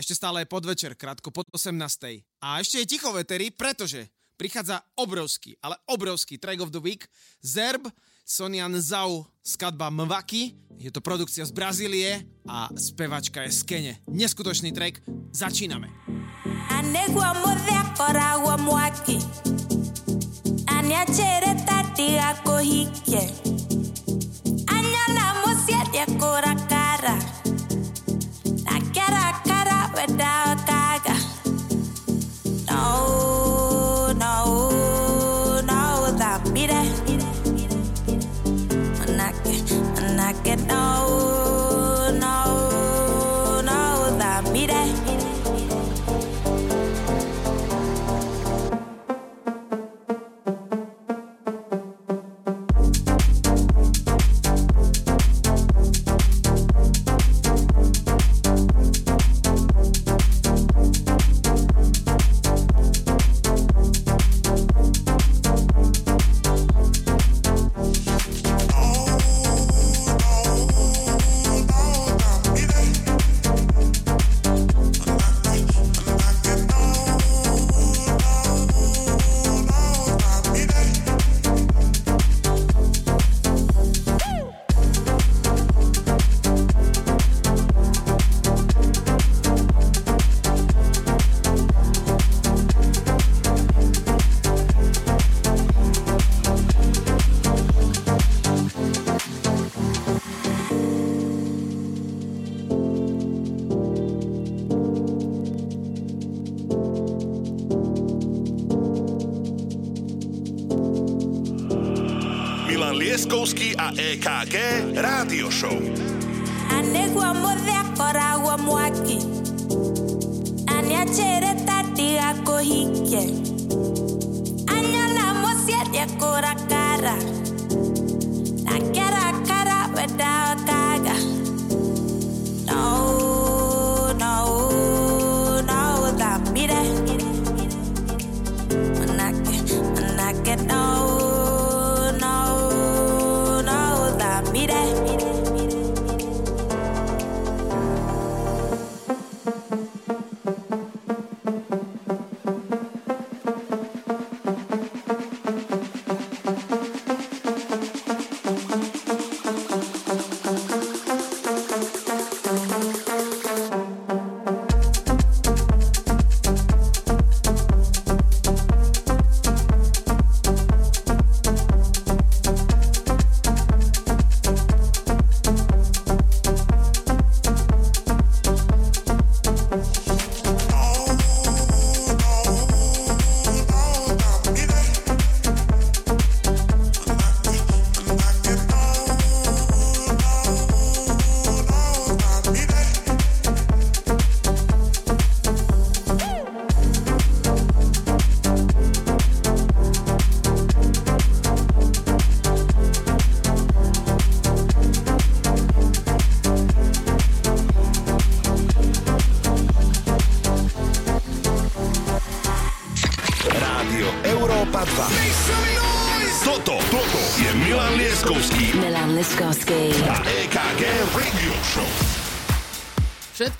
Ešte stále je podvečer, krátko pod 18. A ešte je ticho vetery, pretože prichádza obrovský, ale obrovský track of the week. Zerb, Sonian Zau, skladba Mvaki. Je to produkcia z Brazílie a spevačka je z Kene. Neskutočný track. Začíname. Kohike verdad haga. No.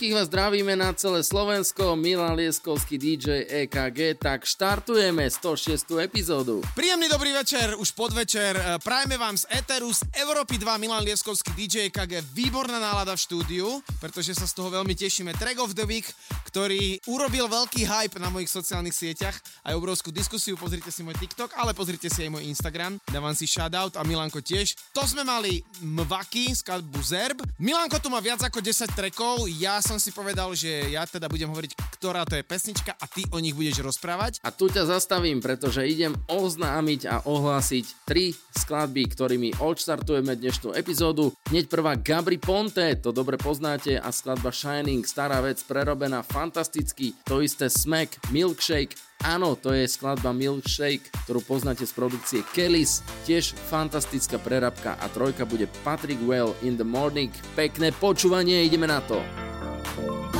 Všetkých vás zdravíme na celé Slovensko, Milan Lieskovský DJ EKG, tak štartujeme 106. epizódu. Príjemný dobrý večer, už podvečer, e, prajme vám z Eteru, z Európy 2, Milan Lieskovský DJ EKG, výborná nálada v štúdiu, pretože sa z toho veľmi tešíme. Track of the Week, ktorý urobil veľký hype na mojich sociálnych sieťach, aj obrovskú diskusiu, pozrite si môj TikTok, ale pozrite si aj môj Instagram, dávam si shoutout a Milanko tiež. To sme mali Mvaki, skladbu Zerb. Milanko tu má viac ako 10 trackov, ja som si povedal, že ja teda budem hovoriť, ktorá to je pesnička a ty o nich budeš rozprávať. A tu ťa zastavím, pretože idem oznámiť a ohlásiť tri skladby, ktorými odštartujeme dnešnú epizódu. Hneď prvá Gabri Ponte, to dobre poznáte, a skladba Shining, stará vec, prerobená fantasticky. To isté Smack, Milkshake, Áno, to je skladba Milkshake, ktorú poznáte z produkcie Kellys, tiež fantastická prerabka a trojka bude Patrick Well in the Morning. Pekné počúvanie, ideme na to. to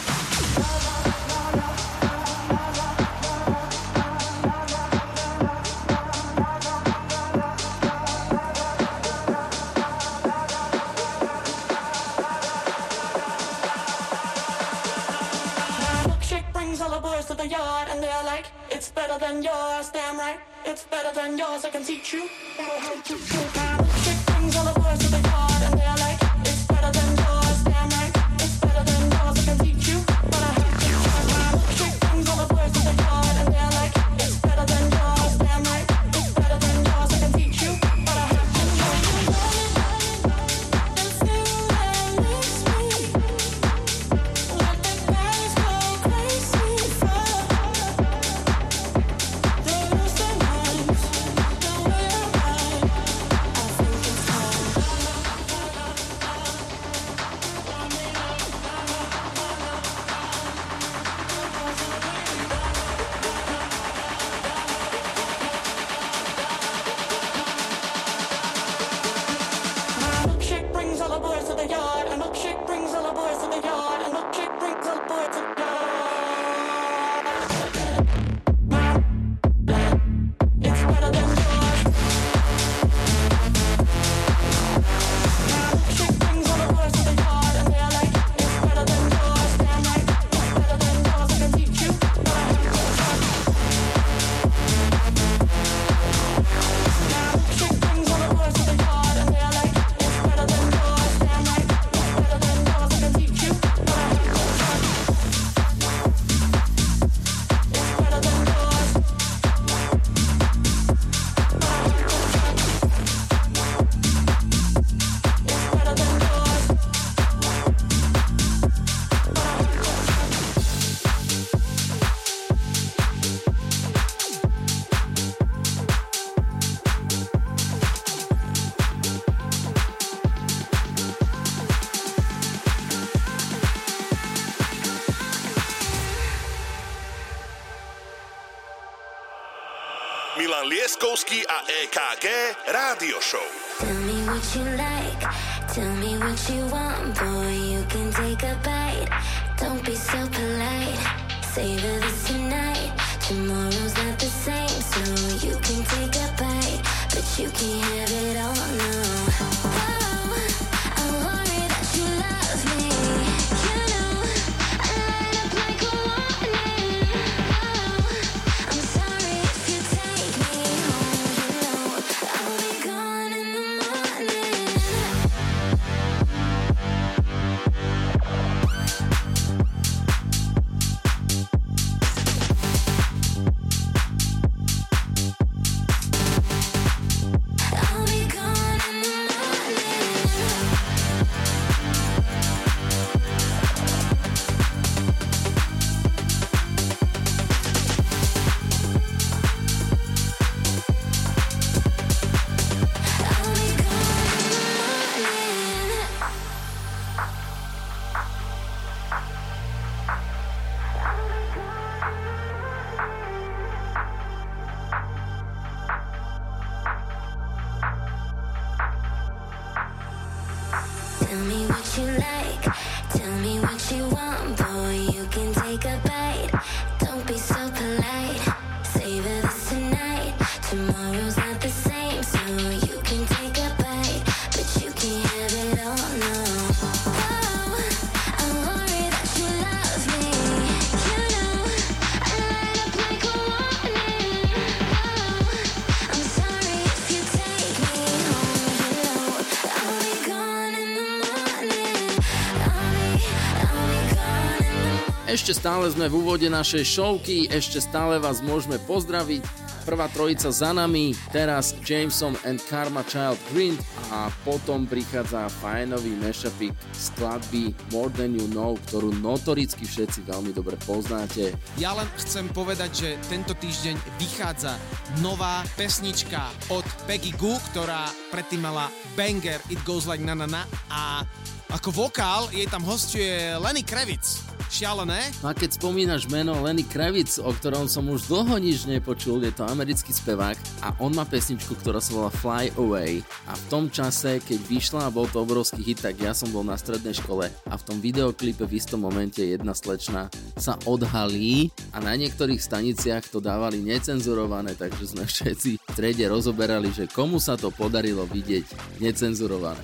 Radioso. leaving Ešte stále sme v úvode našej showky, ešte stále vás môžeme pozdraviť. Prvá trojica za nami, teraz Jameson and Karma Child Green a potom prichádza fajnový mashupik skladby More Than You Know, ktorú notoricky všetci veľmi dobre poznáte. Ja len chcem povedať, že tento týždeň vychádza nová pesnička od Peggy Goo, ktorá predtým mala banger It Goes Like Na Na Na a ako vokál jej tam hostuje Lenny Kravitz. Šialené? No a keď spomínaš meno Lenny Kravitz, o ktorom som už dlho nič nepočul, je to americký spevák a on má pesničku, ktorá sa volá Fly Away a v tom čase, keď vyšla a bol to obrovský hit, tak ja som bol na strednej škole a v tom videoklipe v istom momente jedna slečna sa odhalí a na niektorých staniciach to dávali necenzurované, takže sme všetci v trede rozoberali, že komu sa to podarilo vidieť necenzurované.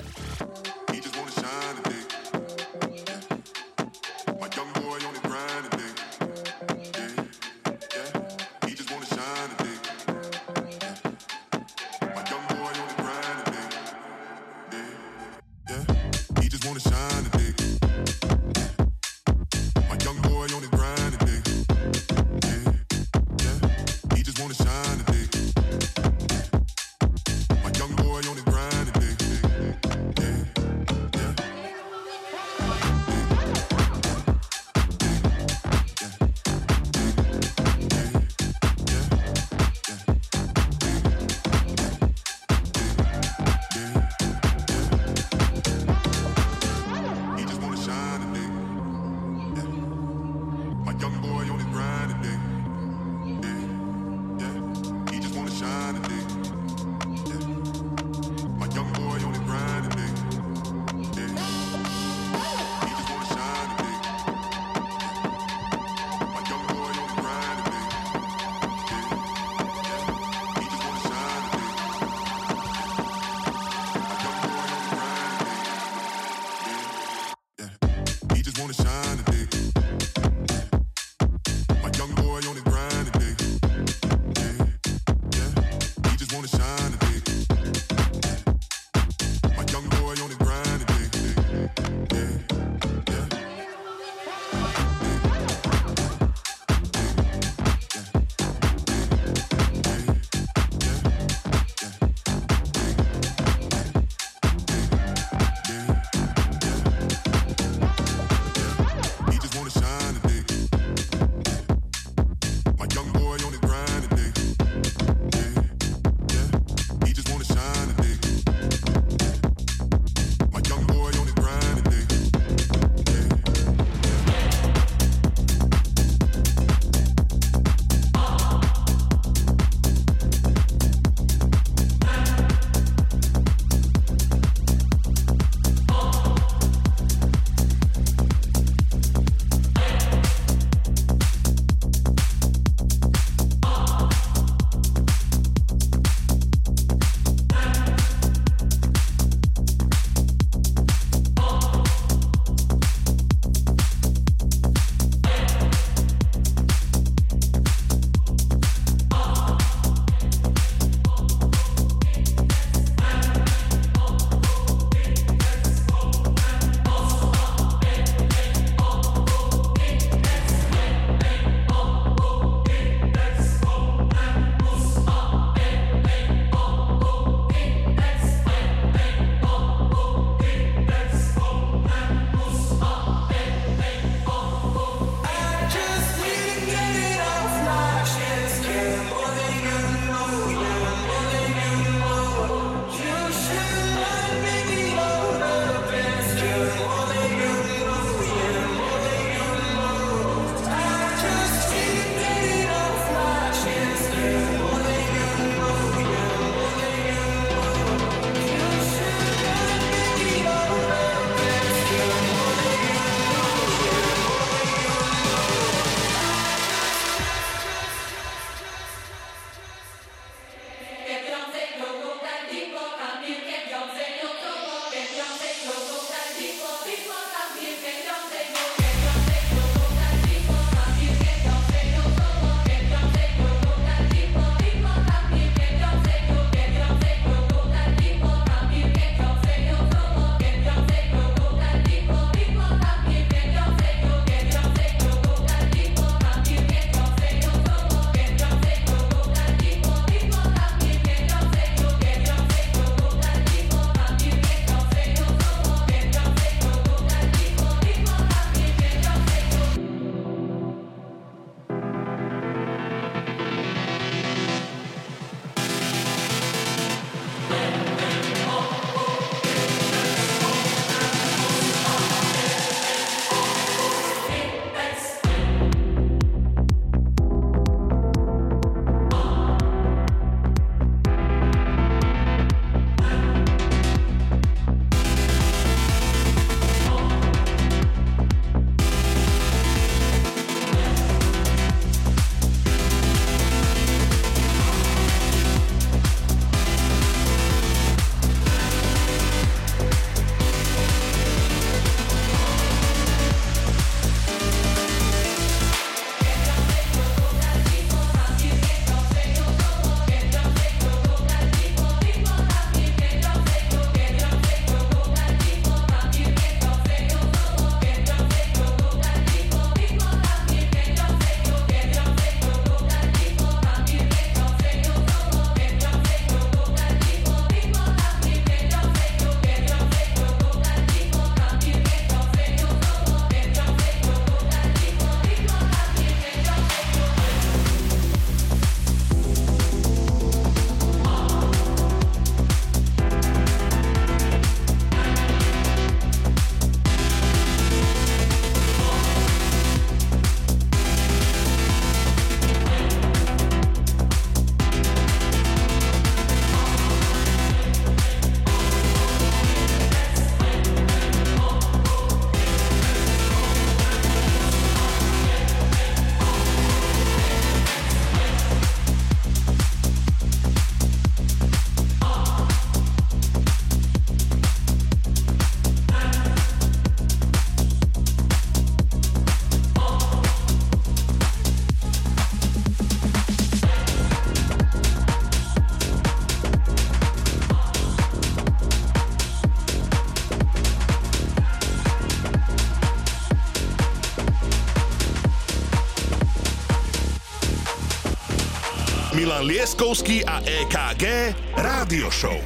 Milan Lieskovský a EKG Rádio Show.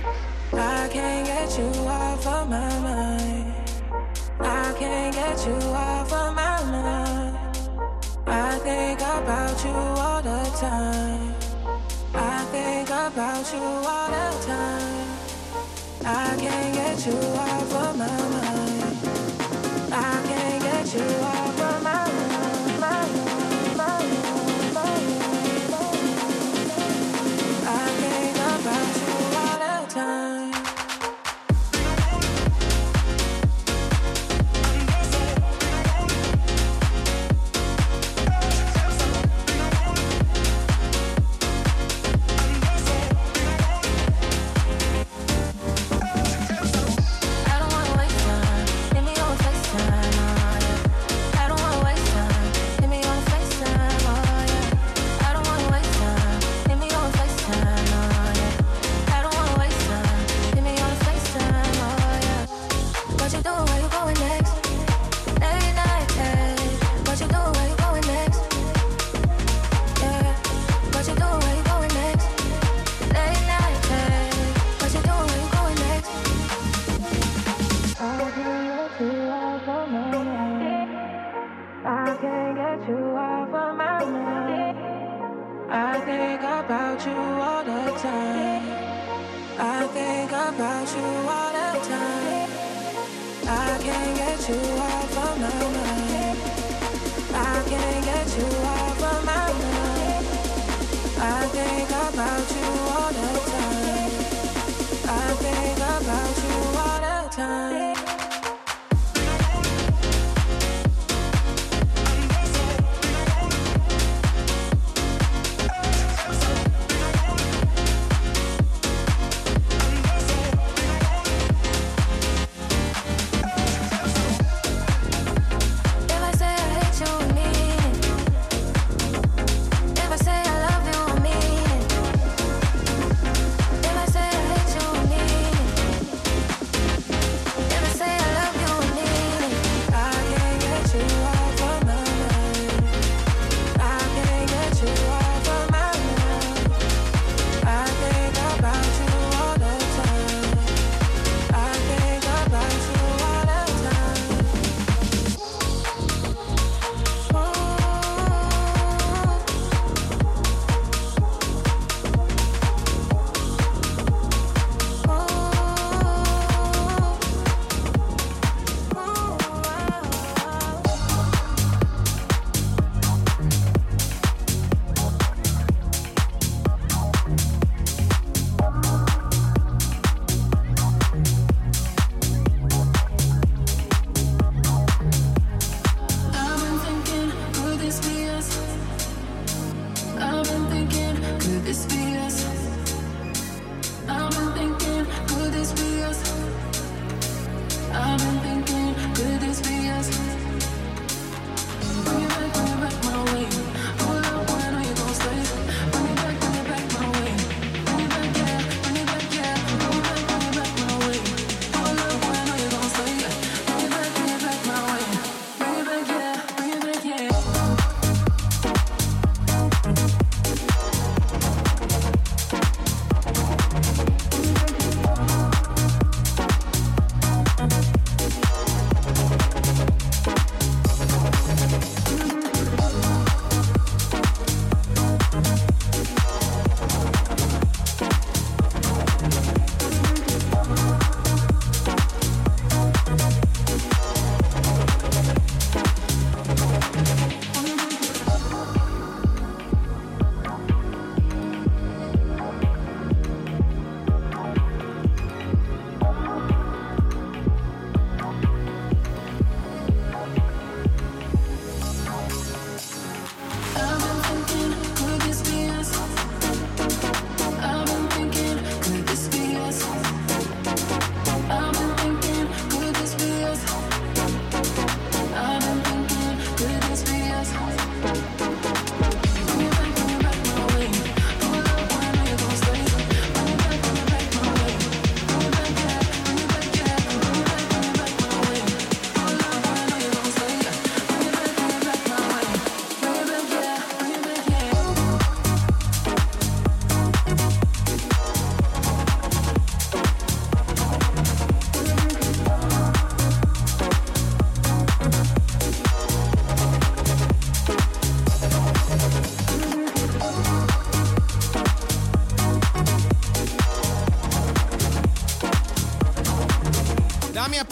I can't get you off of my mind. I can't get you off of my mind. I think about you all the time. I think about you all the time. I can't get you off of my mind.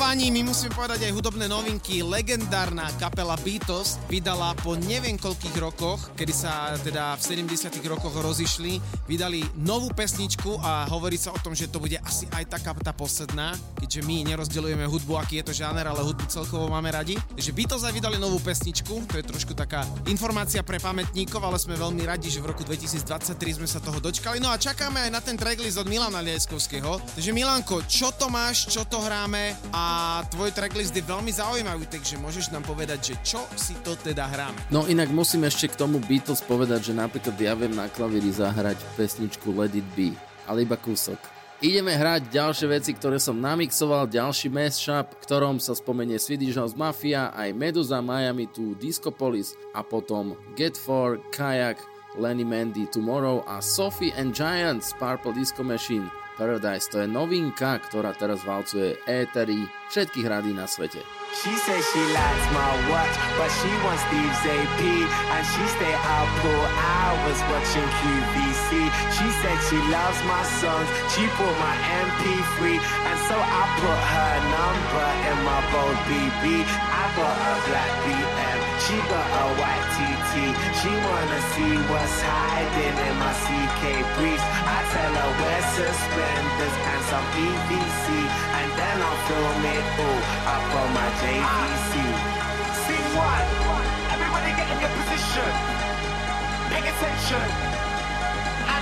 Páni, my musíme povedať aj hudobné novinky. Legendárna kapela Beatles vydala po neviem koľkých rokoch, kedy sa teda v 70 rokoch rozišli, vydali novú pesničku a hovorí sa o tom, že to bude asi aj taká tá posledná, keďže my nerozdeľujeme hudbu, aký je to žáner, ale hudbu celkovo máme radi. Takže Beatles aj vydali novú pesničku, to je trošku taká informácia pre pamätníkov, ale sme veľmi radi, že v roku 2023 sme sa toho dočkali. No a čakáme aj na ten tracklist od Milana Lieskovského. Takže Milanko, čo to máš, čo to hráme a tvoj tracklist je veľmi zaujímavý, takže môžeš nám povedať, že čo si to teda hráme. No inak musím ešte k tomu Beatles povedať, že napríklad ja viem na klavíri zahrať pesničku Let It Be, ale iba kúsok. Ideme hrať ďalšie veci, ktoré som namixoval, ďalší mashup, ktorom sa spomenie Swedish House Mafia, aj Medusa, Miami tu Discopolis a potom Get For, Kayak, Lenny Mandy Tomorrow a Sophie and Giants Purple Disco Machine. Paradise to je novinka, ktorá teraz valcuje étery všetkých radí na svete. She says she likes my watch, but she wants Steve's AP. And she stay up all hours watching QVC. She said she loves my songs, she bought my MP3. And so I put her number in my bold BB. I got a black BM, she got a white TT. She wanna see what's hiding in my CK briefs. I tell her wear suspenders and some PVC. And then I'll film it all up on my JVC. Scene one. Everybody get in your position. Pay attention.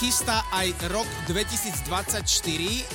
Chystá aj rok 2024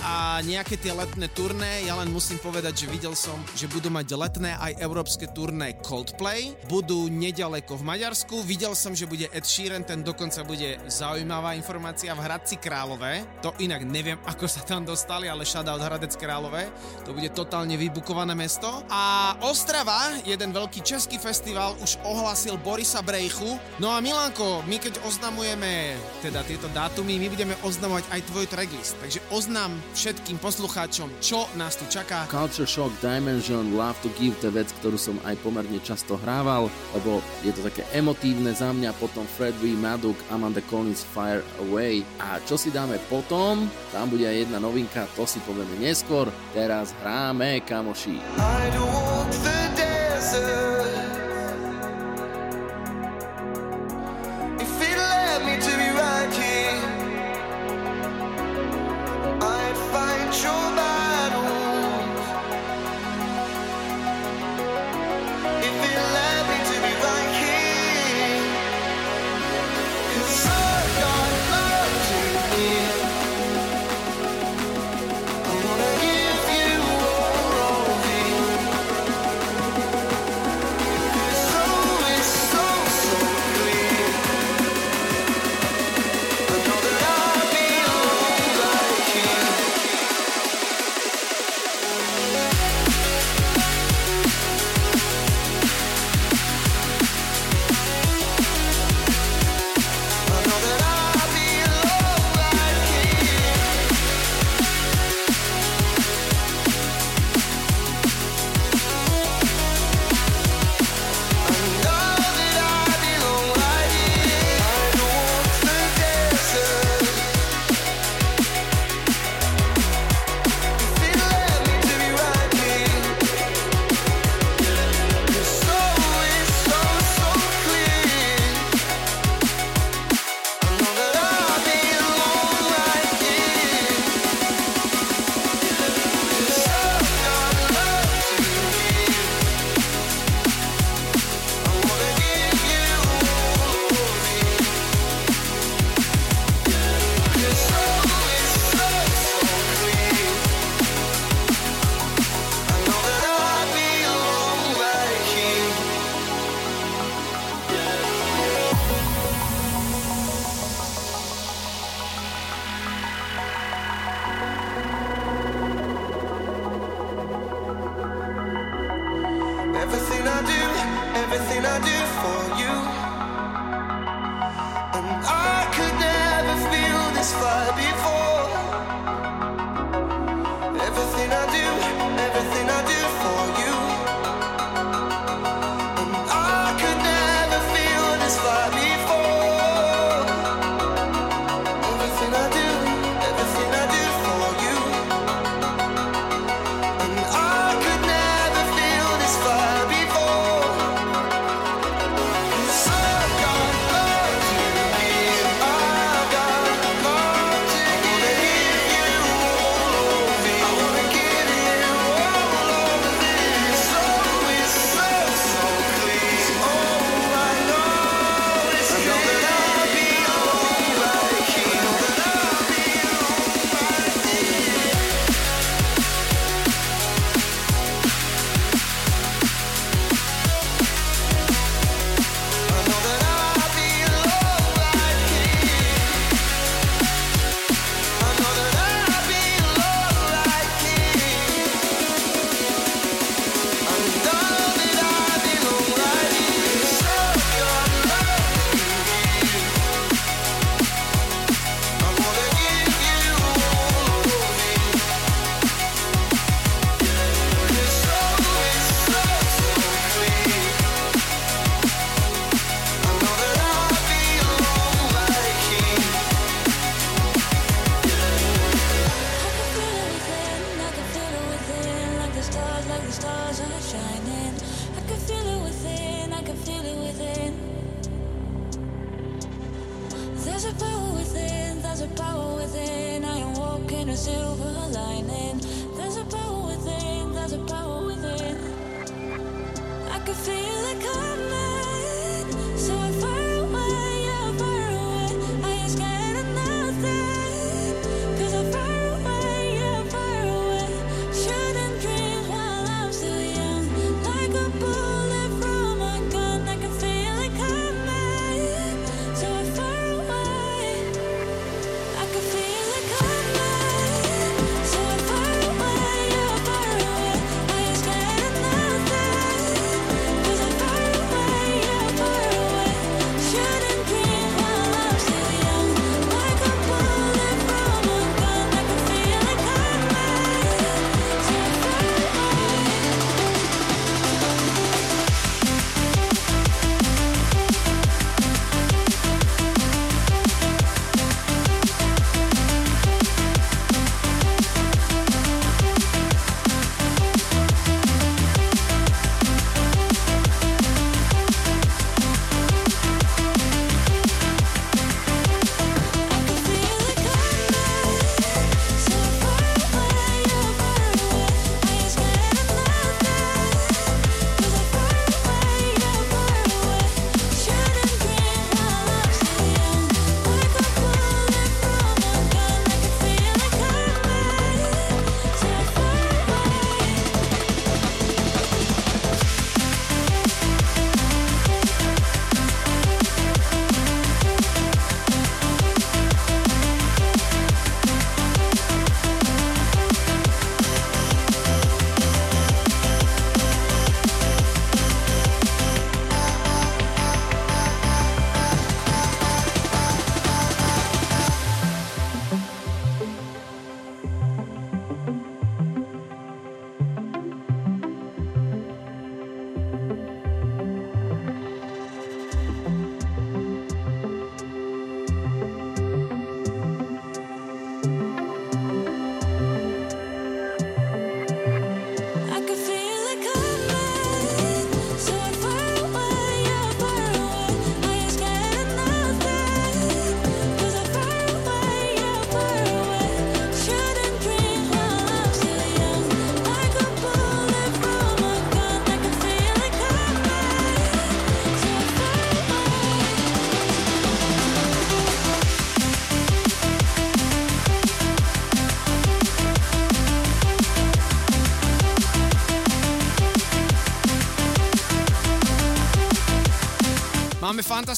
a nejaké tie letné turné. Ja len musím povedať, že videl som, že budú mať letné aj európske turné Coldplay. Budú nedaleko v Maďarsku. Videl som, že bude Ed Sheeran, ten dokonca bude zaujímavá informácia v Hradci Králové. To inak neviem, ako sa tam dostali, ale shoutout Hradec Králové. To bude totálne vybukované mesto. A Ostrava, jeden veľký český festival, už ohlásil Borisa Brejchu. No a Milanko, my keď oznamujeme teda tieto dátumy, my budeme oznamovať aj tvoj tracklist. Takže oznám všetkým poslucháčom, čo nás tu čaká. Culture Shock Dimension Love to Give, to je vec, ktorú som aj pomerne často hrával, lebo je to také emotívne za mňa, potom Fred V. Maduk, Amanda Collins Fire Away. A čo si dáme potom? Tam bude aj jedna novinka, to si povieme neskôr. Teraz hráme, kamoši. I'd walk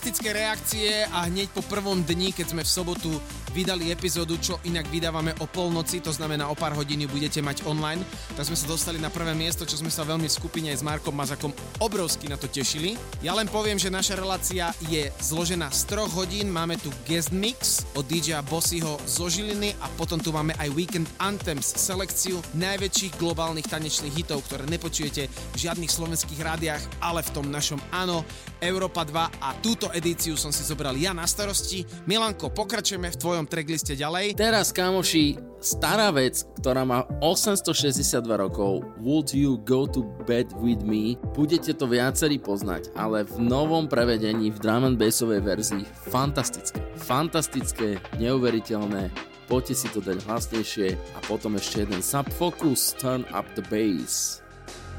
fantastické reakcie a hneď po prvom dni, keď sme v sobotu vydali epizódu, čo inak vydávame o polnoci, to znamená o pár hodín budete mať online, tak sme sa dostali na prvé miesto, čo sme sa veľmi v skupine aj s Markom Mazakom obrovsky na to tešili. Ja len poviem, že naša relácia je zložená z troch hodín, máme tu guest mix od DJ Bossyho zo Žiliny a potom tu máme aj Weekend Anthems, selekciu najväčších globálnych tanečných hitov, ktoré nepočujete žiadnych slovenských rádiách, ale v tom našom áno, Európa 2 a túto edíciu som si zobral ja na starosti. Milanko, pokračujeme v tvojom trackliste ďalej. Teraz, kamoši, stará vec, ktorá má 862 rokov, Would You Go To Bed With Me, budete to viacerí poznať, ale v novom prevedení, v drum and bassovej verzii, fantastické. Fantastické, neuveriteľné, poďte si to dať hlasnejšie a potom ešte jeden subfocus, turn up the bass.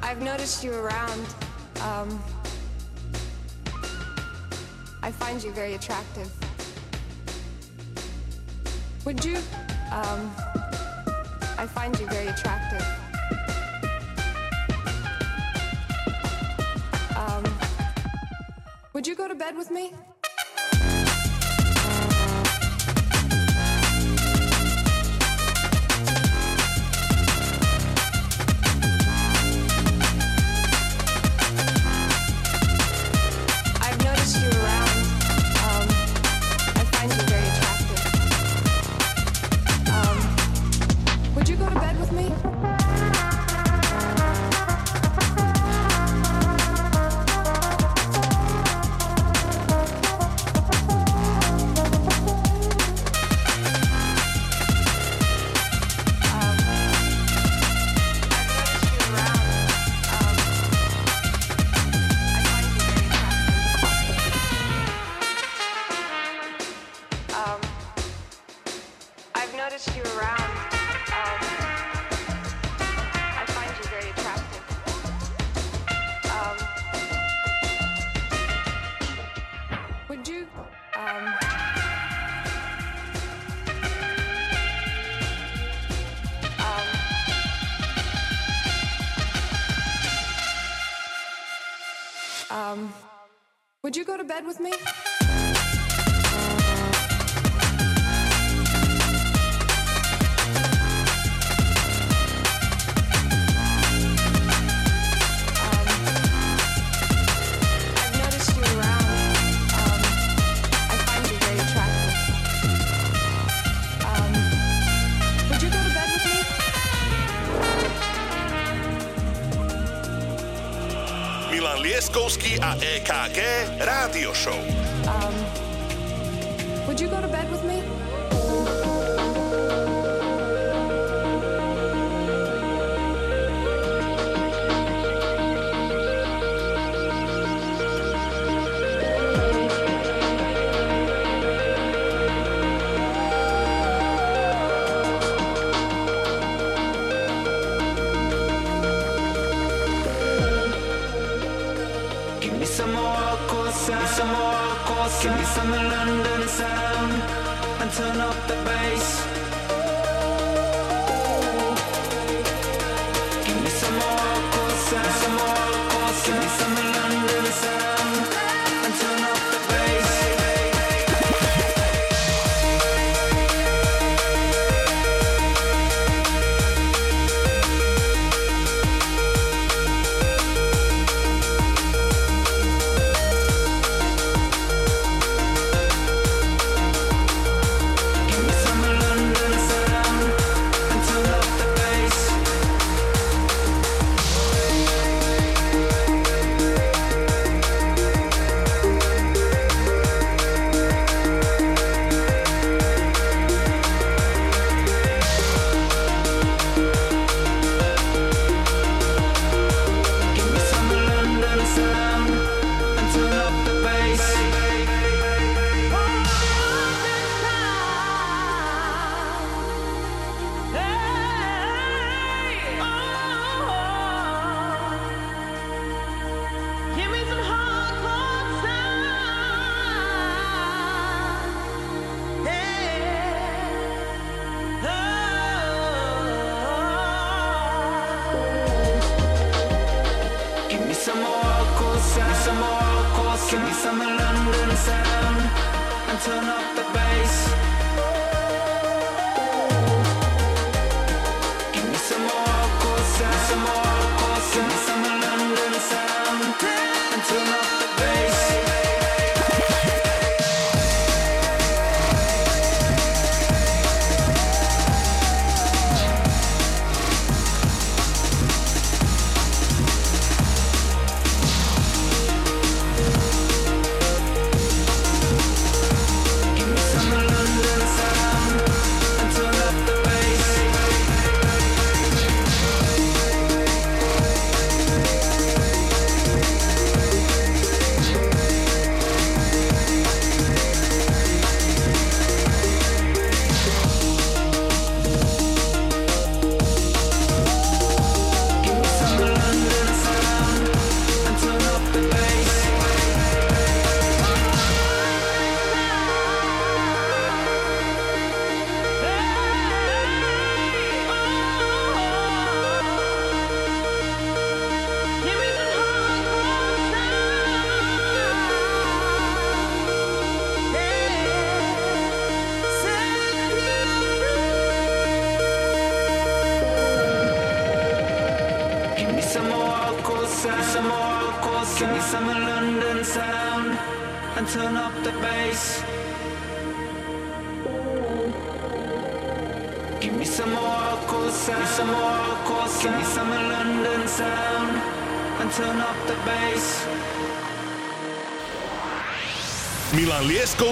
I've noticed you around. Um, I find you very attractive. Would you? Um, I find you very attractive. Um, would you go to bed with me?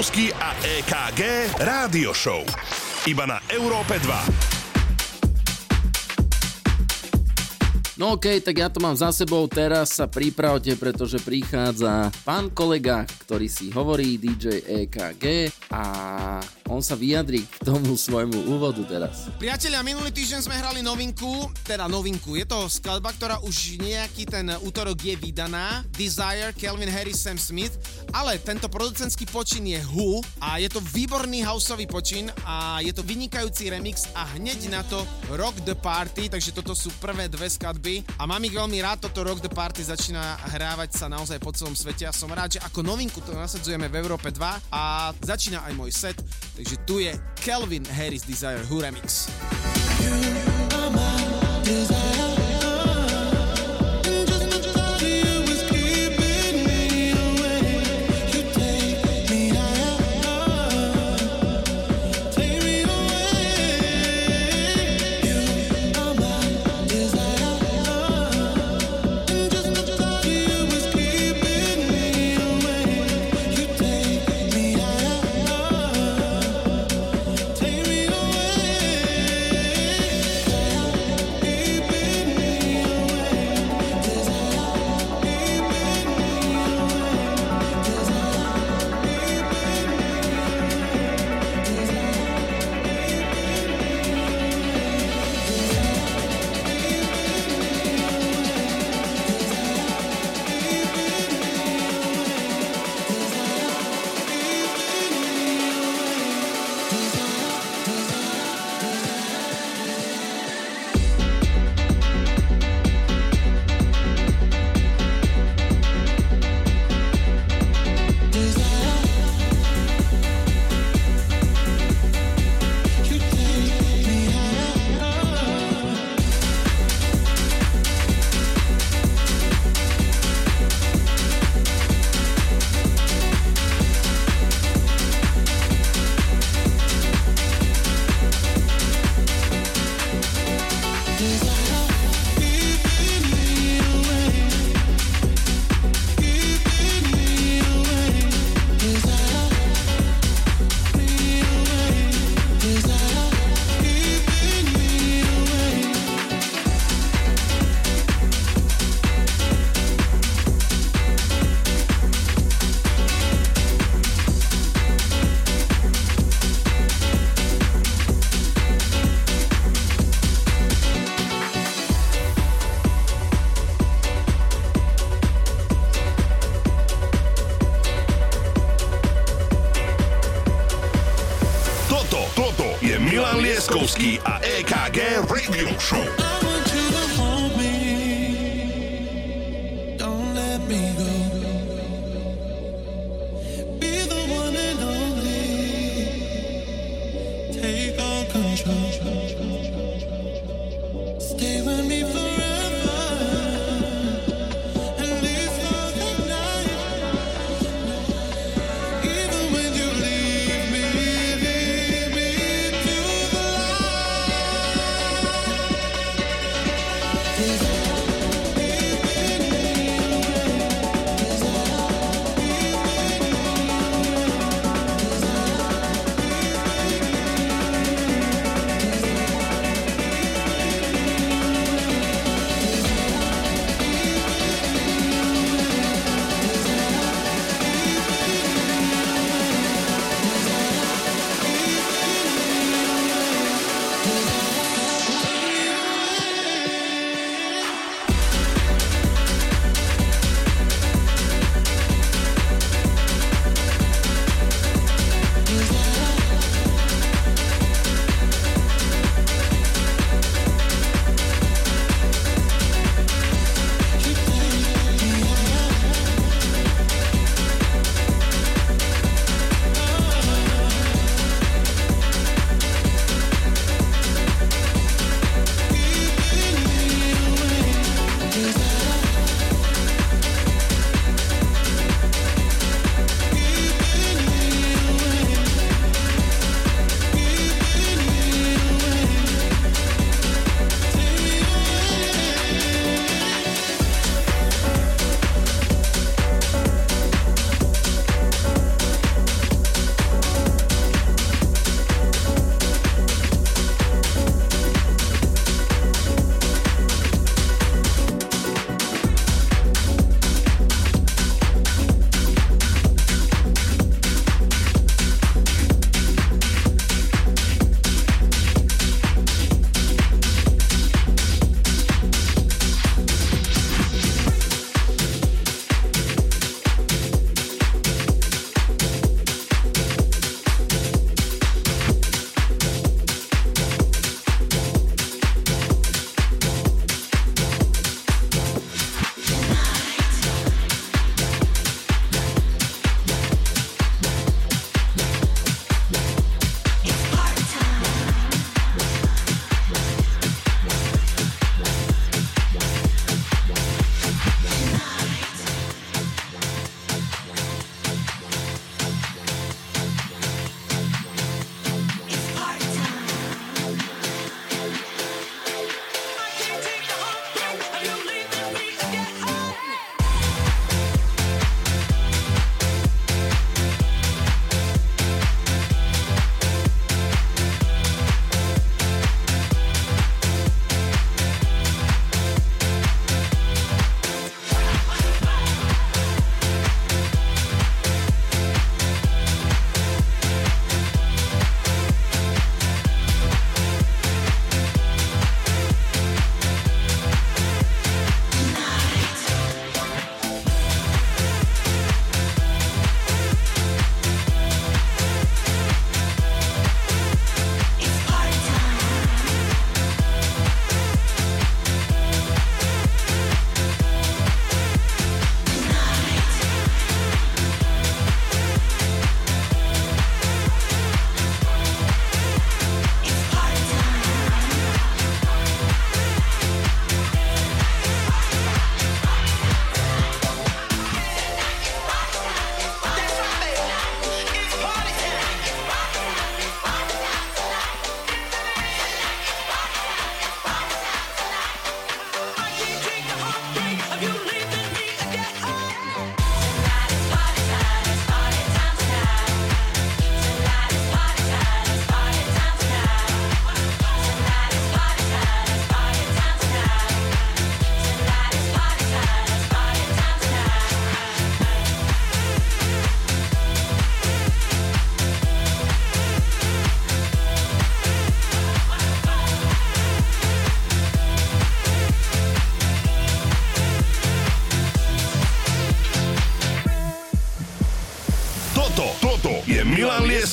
Lieskovský a EKG Rádio Show. Iba na Európe 2. No okej, tak ja to mám za sebou, teraz sa pripravte, pretože prichádza pán kolega, ktorý si hovorí DJ EKG a on sa vyjadrí k tomu svojmu úvodu teraz. Priatelia, minulý týždeň sme hrali novinku, teda novinku, je to skladba, ktorá už nejaký ten útorok je vydaná, Desire, Kelvin Harris, Sam Smith, ale tento producentský počin je Who a je to výborný houseový počin a je to vynikajúci remix a hneď na to Rock the Party, takže toto sú prvé dve skladby. A mám ich veľmi rád, toto Rock the Party začína hrávať sa naozaj po celom svete a som rád, že ako novinku to nasadzujeme v Európe 2 a začína aj môj set, takže tu je Kelvin Harris Desire Who Remix. Toto,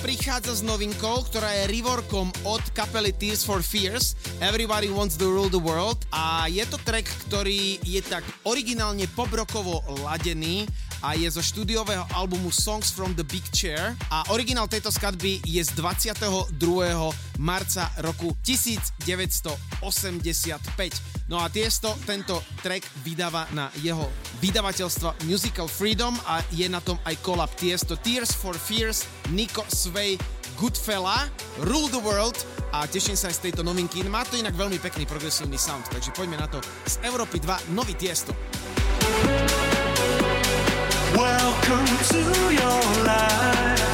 Prichádza s novinkou, ktorá je reworkom od kapely Tears for Fears Everybody Wants to Rule the World a je to track, ktorý je tak originálne pobrokovo ladený a je zo štúdiového albumu Songs from the Big Chair a originál tejto skladby je z 22. marca roku 1985. No a Tiesto tento track vydáva na jeho vydavateľstva Musical Freedom a je na tom aj collab Tiesto Tears for Fears, Nico Sway, Goodfella, Rule the World a teším sa aj z tejto novinky. Má to inak veľmi pekný progresívny sound, takže poďme na to z Európy 2, nový Tiesto. Welcome to your life.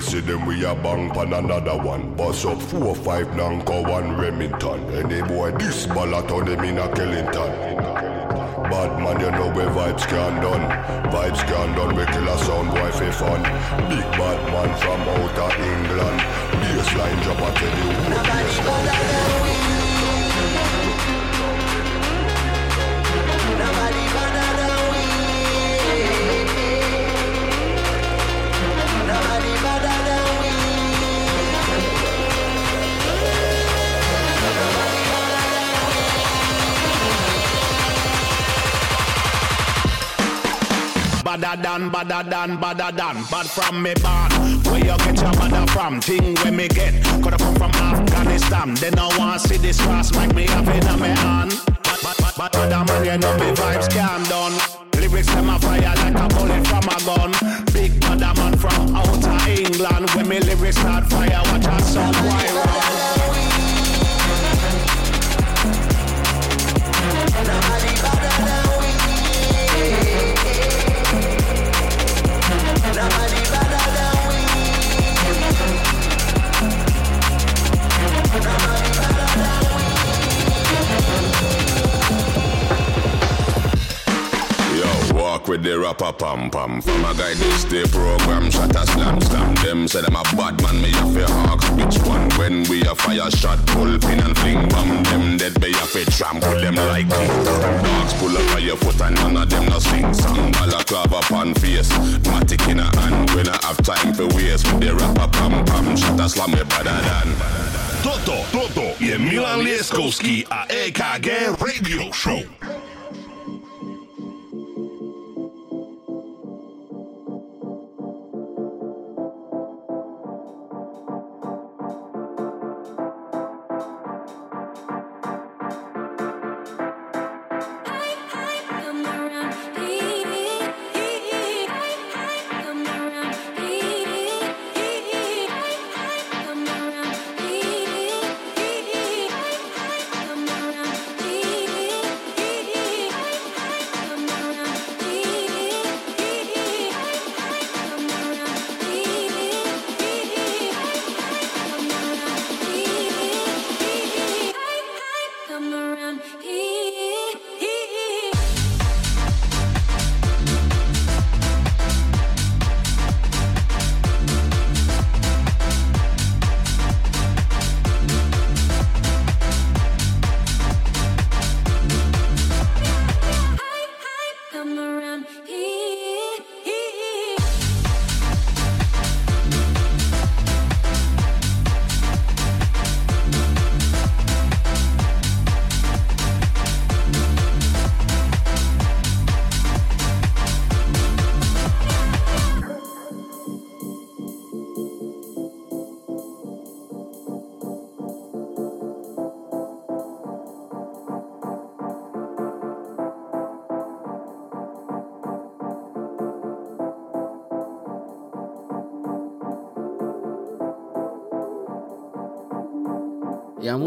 See them, we a bang pan another one. Bust up four, five, Nanko, one Remington. Any boy this ball turn him in a Killington. Bad man, you know where vibes can done. Vibes can done, we kill a sound boy for fun. Big bad man from outer England. Baseline drop, I tell you. Nobody Badder than, badder than, badder than, bad from me born. Where you get your mother from? Thing where me get. Coulda come from Afghanistan. Then I want see this cross like me have it on me hand. But, but, but other man, you know me with the rapper pam pam. From a guy this the program shot a slam slam. Them say them a bad man, me have to ask which one. When we a fire shot, pull pin and fling bomb. Them dead be have to trample them like dogs. Pull up on your foot and none of them no sing song. Balaclava pan face, matic in a hand. We not have time for waste. With the rapper pam pam shot a slam me better than. Toto, toto je Milan Lieskovský a EKG Radio Show.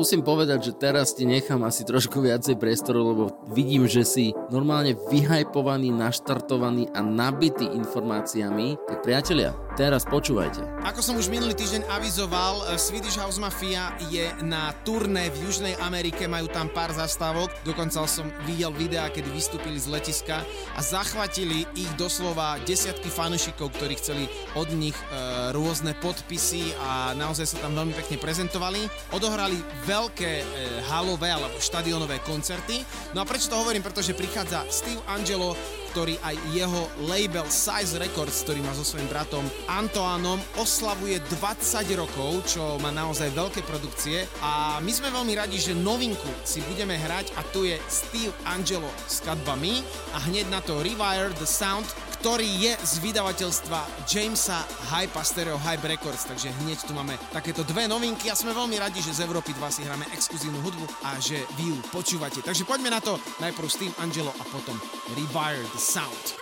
Musím povedať, že teraz ti nechám asi trošku viacej priestoru, lebo vidím, že si normálne vyhajpovaný, naštartovaný a nabitý informáciami. Tak priatelia, teraz počúvajte. Ako som už minulý týždeň avizoval, eh, Swedish House Mafia je na turné v Južnej Amerike, majú tam pár zastávok, dokonca som videl videá, kedy vystúpili z letiska a zachvatili ich doslova desiatky fanúšikov, ktorí chceli od nich e, rôzne podpisy a naozaj sa tam veľmi pekne prezentovali. Odohrali veľké e, halové alebo štadionové koncerty. No a prečo to hovorím? Pretože prichádza Steve Angelo, ktorý aj jeho label Size Records, ktorý má so svojím bratom Antoánom, oslavuje 20 rokov, čo má naozaj veľké produkcie a my sme veľmi radi, že novinku si budeme hrať a tu je Steve Angelo s kadbami a hneď na to Rewire the Sound, ktorý je z vydavateľstva Jamesa Hype Stereo Hype Records, takže hneď tu máme takéto dve novinky a sme veľmi radi, že z Európy 2 si hráme exkluzívnu hudbu a že vy ju počúvate. Takže poďme na to, najprv Steve Angelo a potom Rewire the Sound.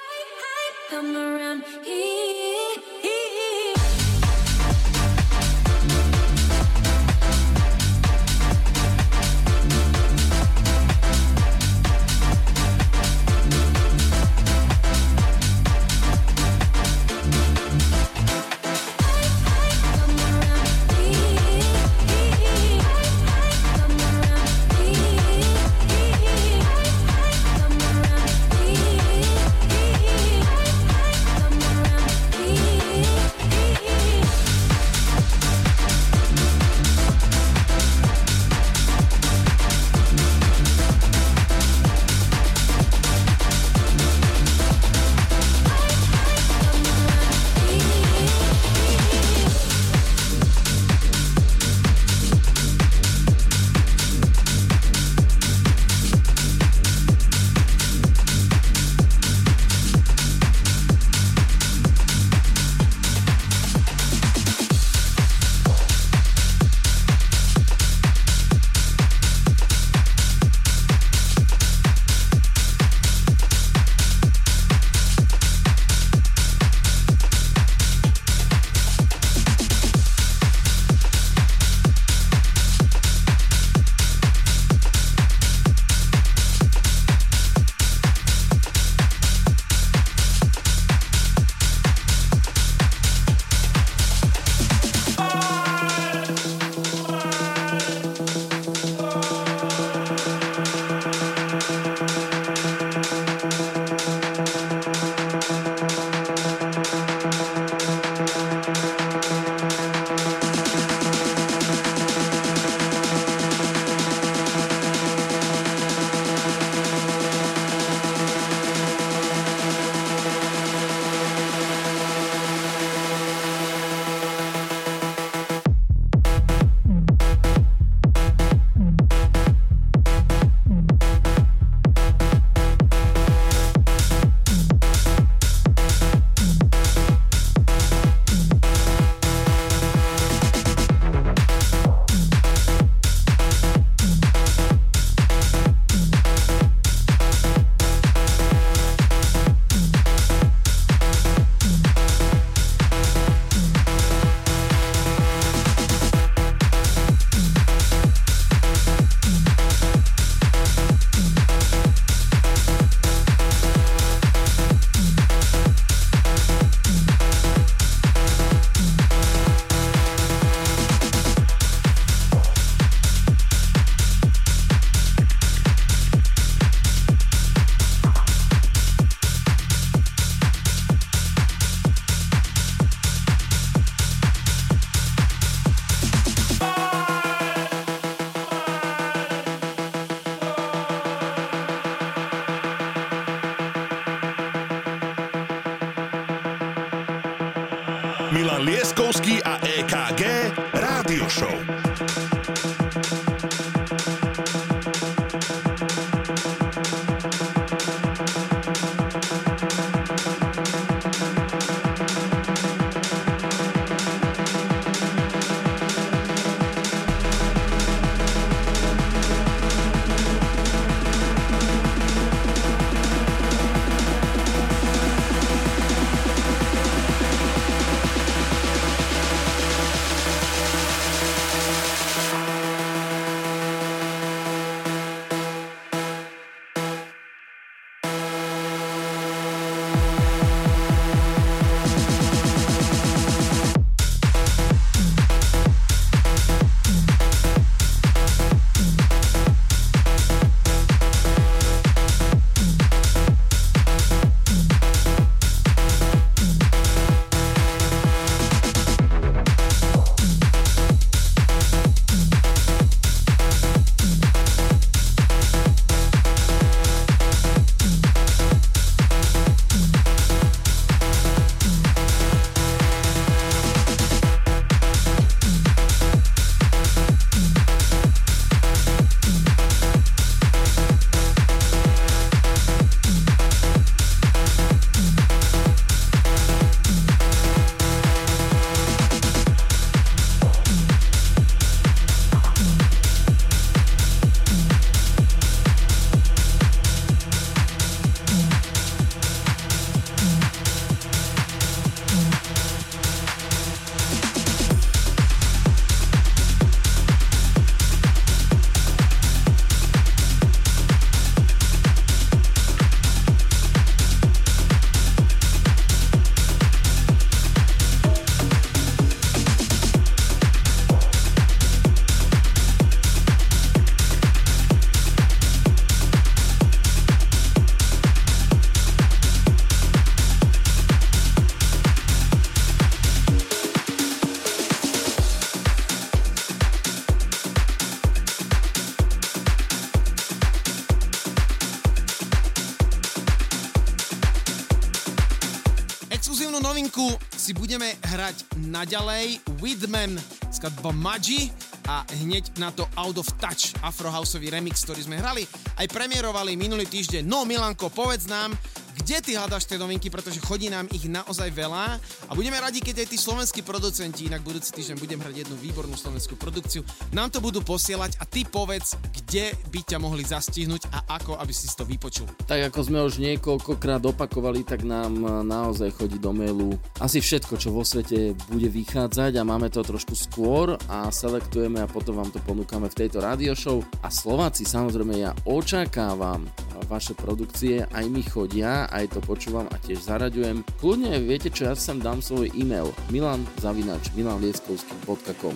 Come around here. Naďalej Widman skladba Magi a hneď na to Out of Touch Afrohouseový remix, ktorý sme hrali, aj premiérovali minulý týždeň. No Milanko, povedz nám, kde ty hľadáš tie novinky, pretože chodí nám ich naozaj veľa a budeme radi, keď aj tí slovenskí producenti, inak budúci týždeň budem hrať jednu výbornú slovenskú produkciu, nám to budú posielať a ty povedz, kde by ťa mohli zastihnúť a ako, aby si to vypočul. Tak ako sme už niekoľkokrát opakovali, tak nám naozaj chodí do mailu asi všetko, čo vo svete bude vychádzať a máme to trošku skôr a selektujeme a potom vám to ponúkame v tejto radio show. A Slováci, samozrejme, ja očakávam vaše produkcie, aj mi chodia, aj to počúvam a tiež zaraďujem. Kľudne viete čo, ja sem dám svoj e-mail milan zavinač milanlieskovský.com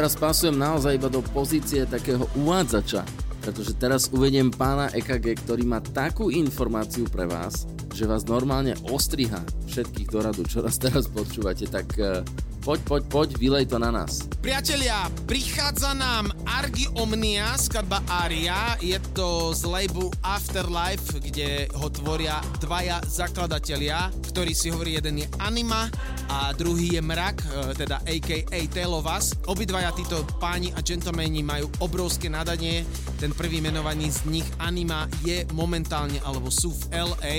Teraz pasujem naozaj iba do pozície takého uvádzača, pretože teraz uvediem pána EKG, ktorý má takú informáciu pre vás, že vás normálne ostriha všetkých do radu, čo nás teraz počúvate, tak eh, poď, poď, poď, vylej to na nás. Priatelia, prichádza nám Argy Omnia, skladba Aria. Je to z labelu Afterlife, kde ho tvoria dvaja zakladatelia, ktorý si hovorí, jeden je Anima a druhý je Mrak, e, teda a.k.a. Us. Obidvaja títo páni a gentlemani majú obrovské nadanie. Ten prvý menovaný z nich Anima je momentálne, alebo sú v LA,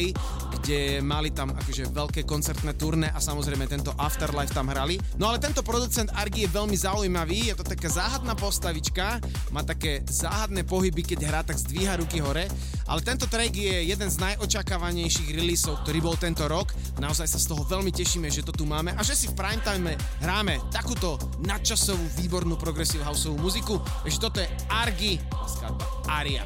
kde mali tam akože veľké koncertné turné a samozrejme tento Afterlife tam hrali. No ale tento producent Argy je veľmi zaujímavý, je to taká záhadná postavička, má také záhadné pohyby, keď hrá, tak zdvíha ruky hore, ale tento track je jeden z najočakávanejších releaseov, ktorý bol tento rok. Naozaj sa z toho veľmi tešíme, že to tu máme a že si v primetime hráme takúto nadčasovú, výbornú progressive houseovú muziku. Takže toto je Argy, skladba Aria.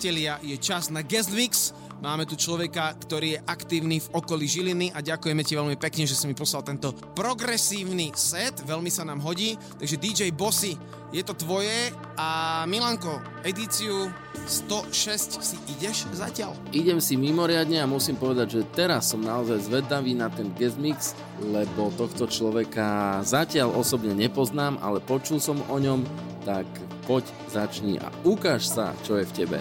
Priatelia, je čas na guest mix. Máme tu človeka, ktorý je aktívny v okolí Žiliny a ďakujeme ti veľmi pekne, že si mi poslal tento progresívny set, veľmi sa nám hodí. Takže DJ Bossy, je to tvoje a Milanko, edíciu 106 si ideš zatiaľ? Idem si mimoriadne a musím povedať, že teraz som naozaj zvedavý na ten guest mix, lebo tohto človeka zatiaľ osobne nepoznám, ale počul som o ňom, tak poď začni a ukáž sa, čo je v tebe.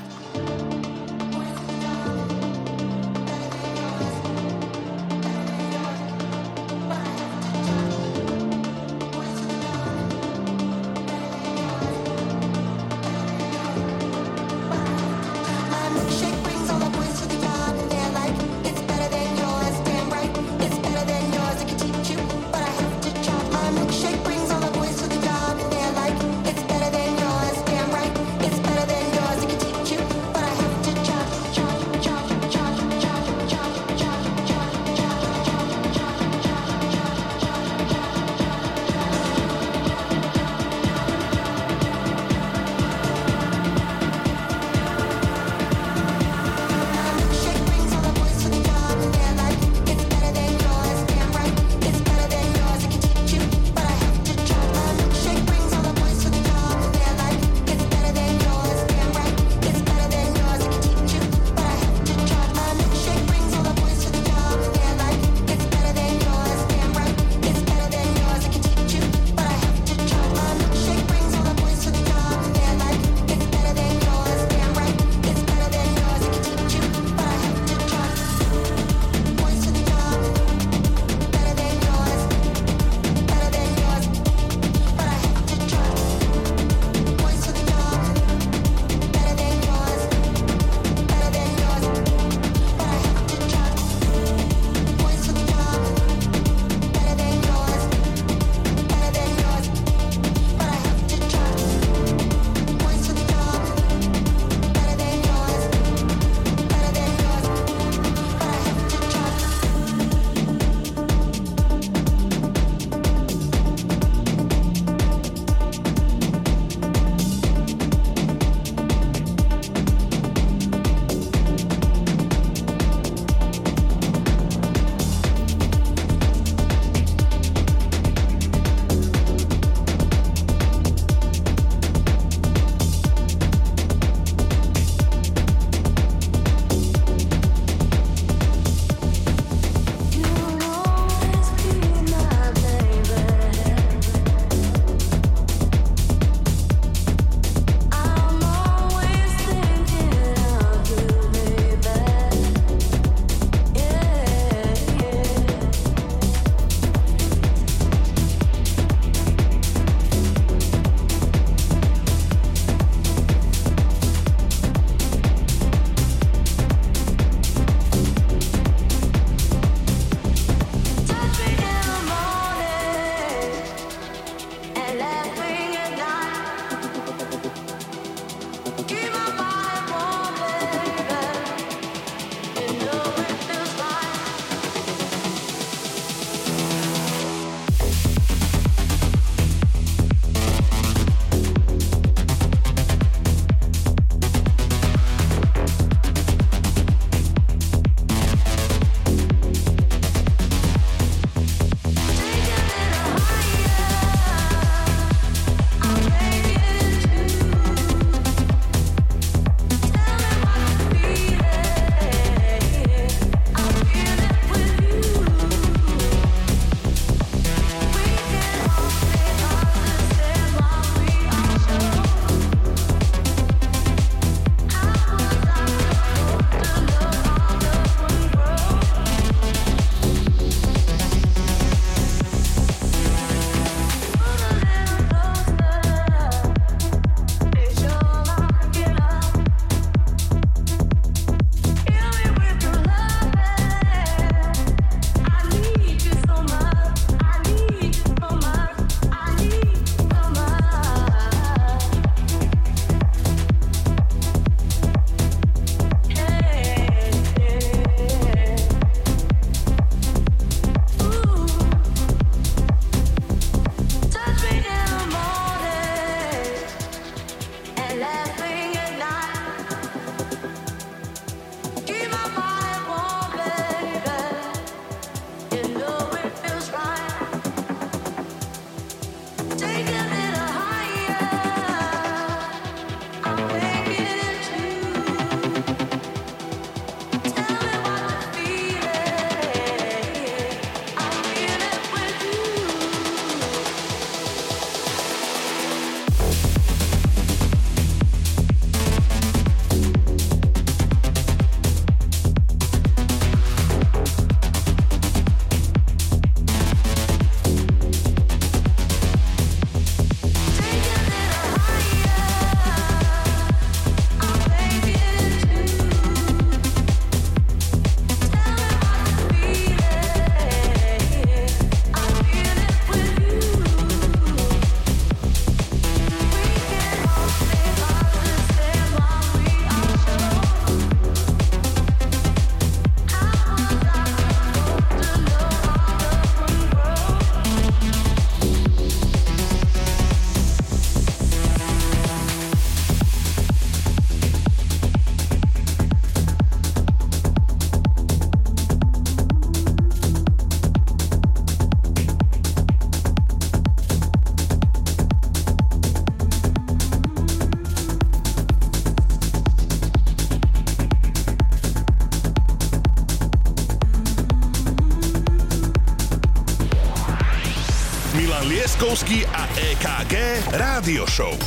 Liptovský a EKG Rádio Show.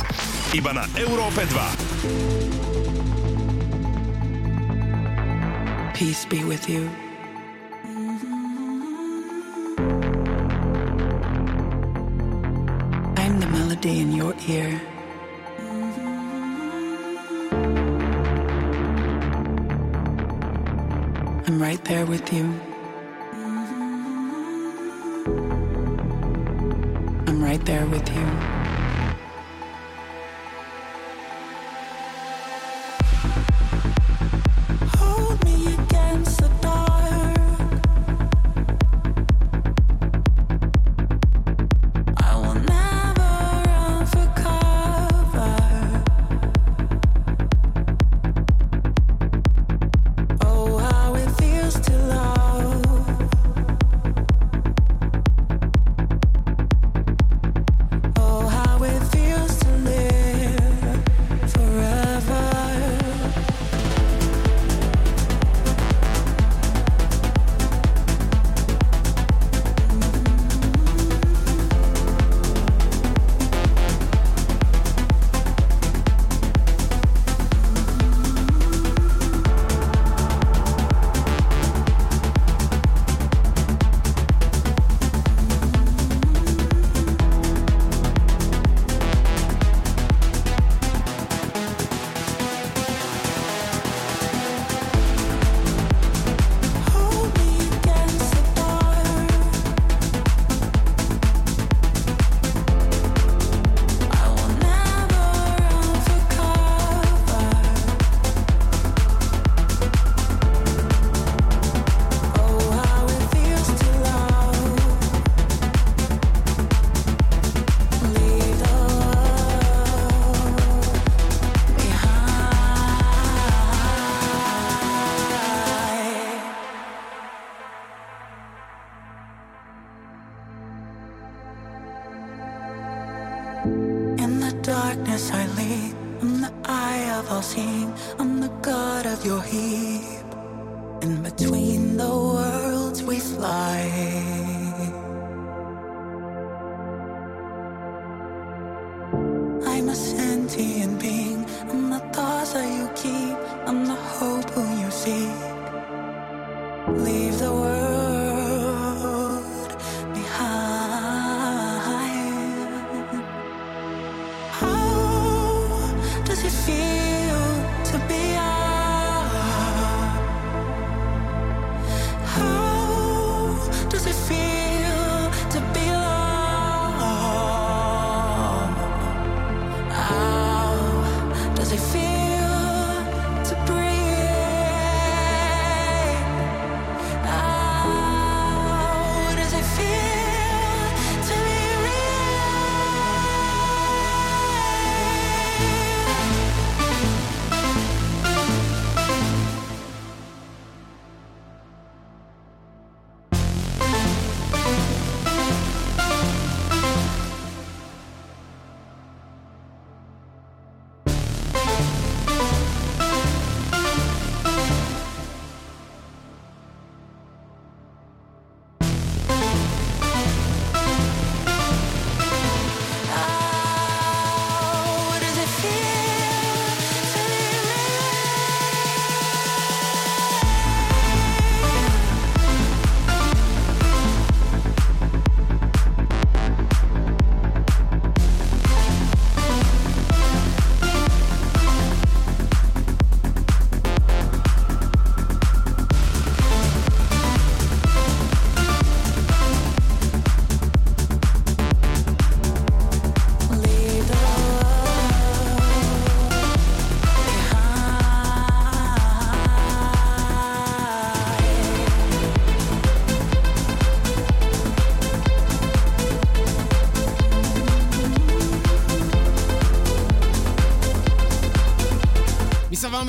Iba na Európe 2. Peace be with you.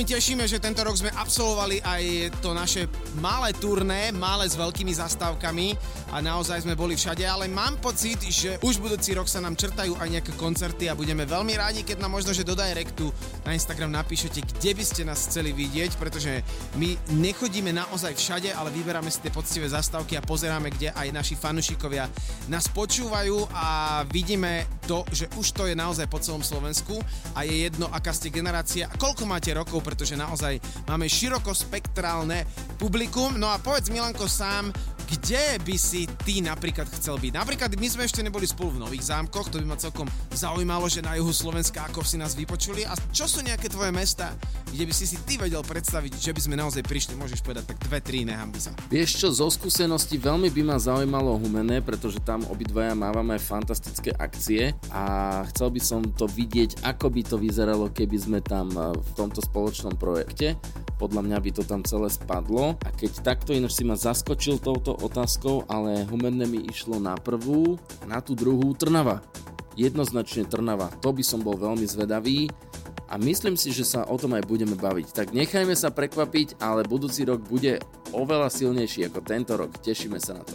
Tešíme, že tento rok sme absolvovali aj to naše malé turné, malé s veľkými zastávkami a naozaj sme boli všade, ale mám pocit, že už budúci rok sa nám črtajú aj nejaké koncerty a budeme veľmi rádi, keď nám možno, že do directu na Instagram napíšete, kde by ste nás chceli vidieť, pretože my nechodíme naozaj všade, ale vyberáme si tie poctivé zastávky a pozeráme, kde aj naši fanúšikovia nás počúvajú a vidíme to, že už to je naozaj po celom Slovensku a je jedno, aká ste generácia koľko máte rokov, pretože naozaj máme širokospektrálne publikum. No a povedz Milanko sám, kde by si ty napríklad chcel byť? Napríklad my sme ešte neboli spolu v Nových zámkoch, to by ma celkom zaujímalo, že na juhu Slovenska ako si nás vypočuli. A čo sú nejaké tvoje mesta, kde by si si ty vedel predstaviť, že by sme naozaj prišli? Môžeš povedať tak dve, tri, nehambi sa. Vieš čo, zo skúsenosti veľmi by ma zaujímalo Humené, pretože tam obidvaja mávame fantastické akcie a chcel by som to vidieť, ako by to vyzeralo, keby sme tam eh, v tomto spoločnom projekte. Podľa mňa by to tam celé spadlo a keď takto ináč si ma zaskočil touto otázkou, ale Humenné mi išlo na prvú a na tú druhú Trnava. Jednoznačne Trnava, to by som bol veľmi zvedavý a myslím si, že sa o tom aj budeme baviť. Tak nechajme sa prekvapiť, ale budúci rok bude oveľa silnejší ako tento rok. Tešíme sa na to.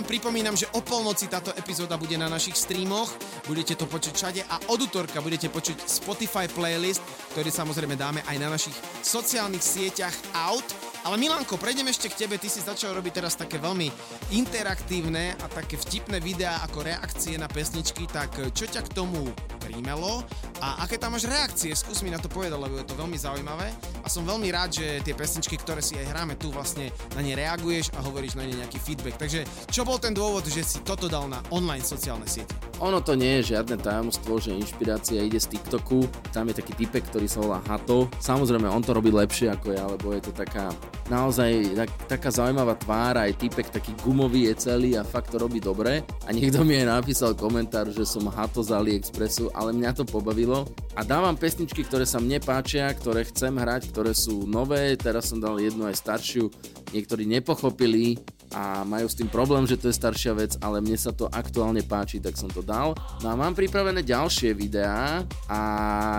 Len pripomínam, že o polnoci táto epizóda bude na našich streamoch, budete to počuť všade a od útorka budete počuť Spotify playlist, ktorý samozrejme dáme aj na našich sociálnych sieťach out. Ale Milanko, prejdem ešte k tebe, ty si začal robiť teraz také veľmi interaktívne a také vtipné videá ako reakcie na pesničky, tak čo ťa k tomu príjmelo a aké tam máš reakcie? Skús mi na to povedať, lebo je to veľmi zaujímavé som veľmi rád, že tie pesničky, ktoré si aj hráme tu vlastne na ne reaguješ a hovoríš na ne nejaký feedback. Takže čo bol ten dôvod, že si toto dal na online sociálne siete? Ono to nie je žiadne tajomstvo, že inšpirácia ide z TikToku. Tam je taký typek, ktorý sa volá Hato. Samozrejme, on to robí lepšie ako ja, lebo je to taká naozaj tak, taká zaujímavá tvár, aj typek taký gumový je celý a fakt to robí dobre. A niekto mi aj napísal komentár, že som Hato z AliExpressu, ale mňa to pobavilo. A dávam pesničky, ktoré sa mne páčia, ktoré chcem hrať, ktoré sú nové. Teraz som dal jednu aj staršiu. Niektorí nepochopili, a majú s tým problém, že to je staršia vec, ale mne sa to aktuálne páči, tak som to dal. No a mám pripravené ďalšie videá a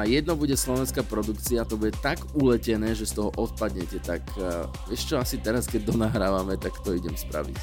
jedno bude slovenská produkcia, to bude tak uletené, že z toho odpadnete, tak uh, vieš čo, asi teraz, keď to nahrávame, tak to idem spraviť.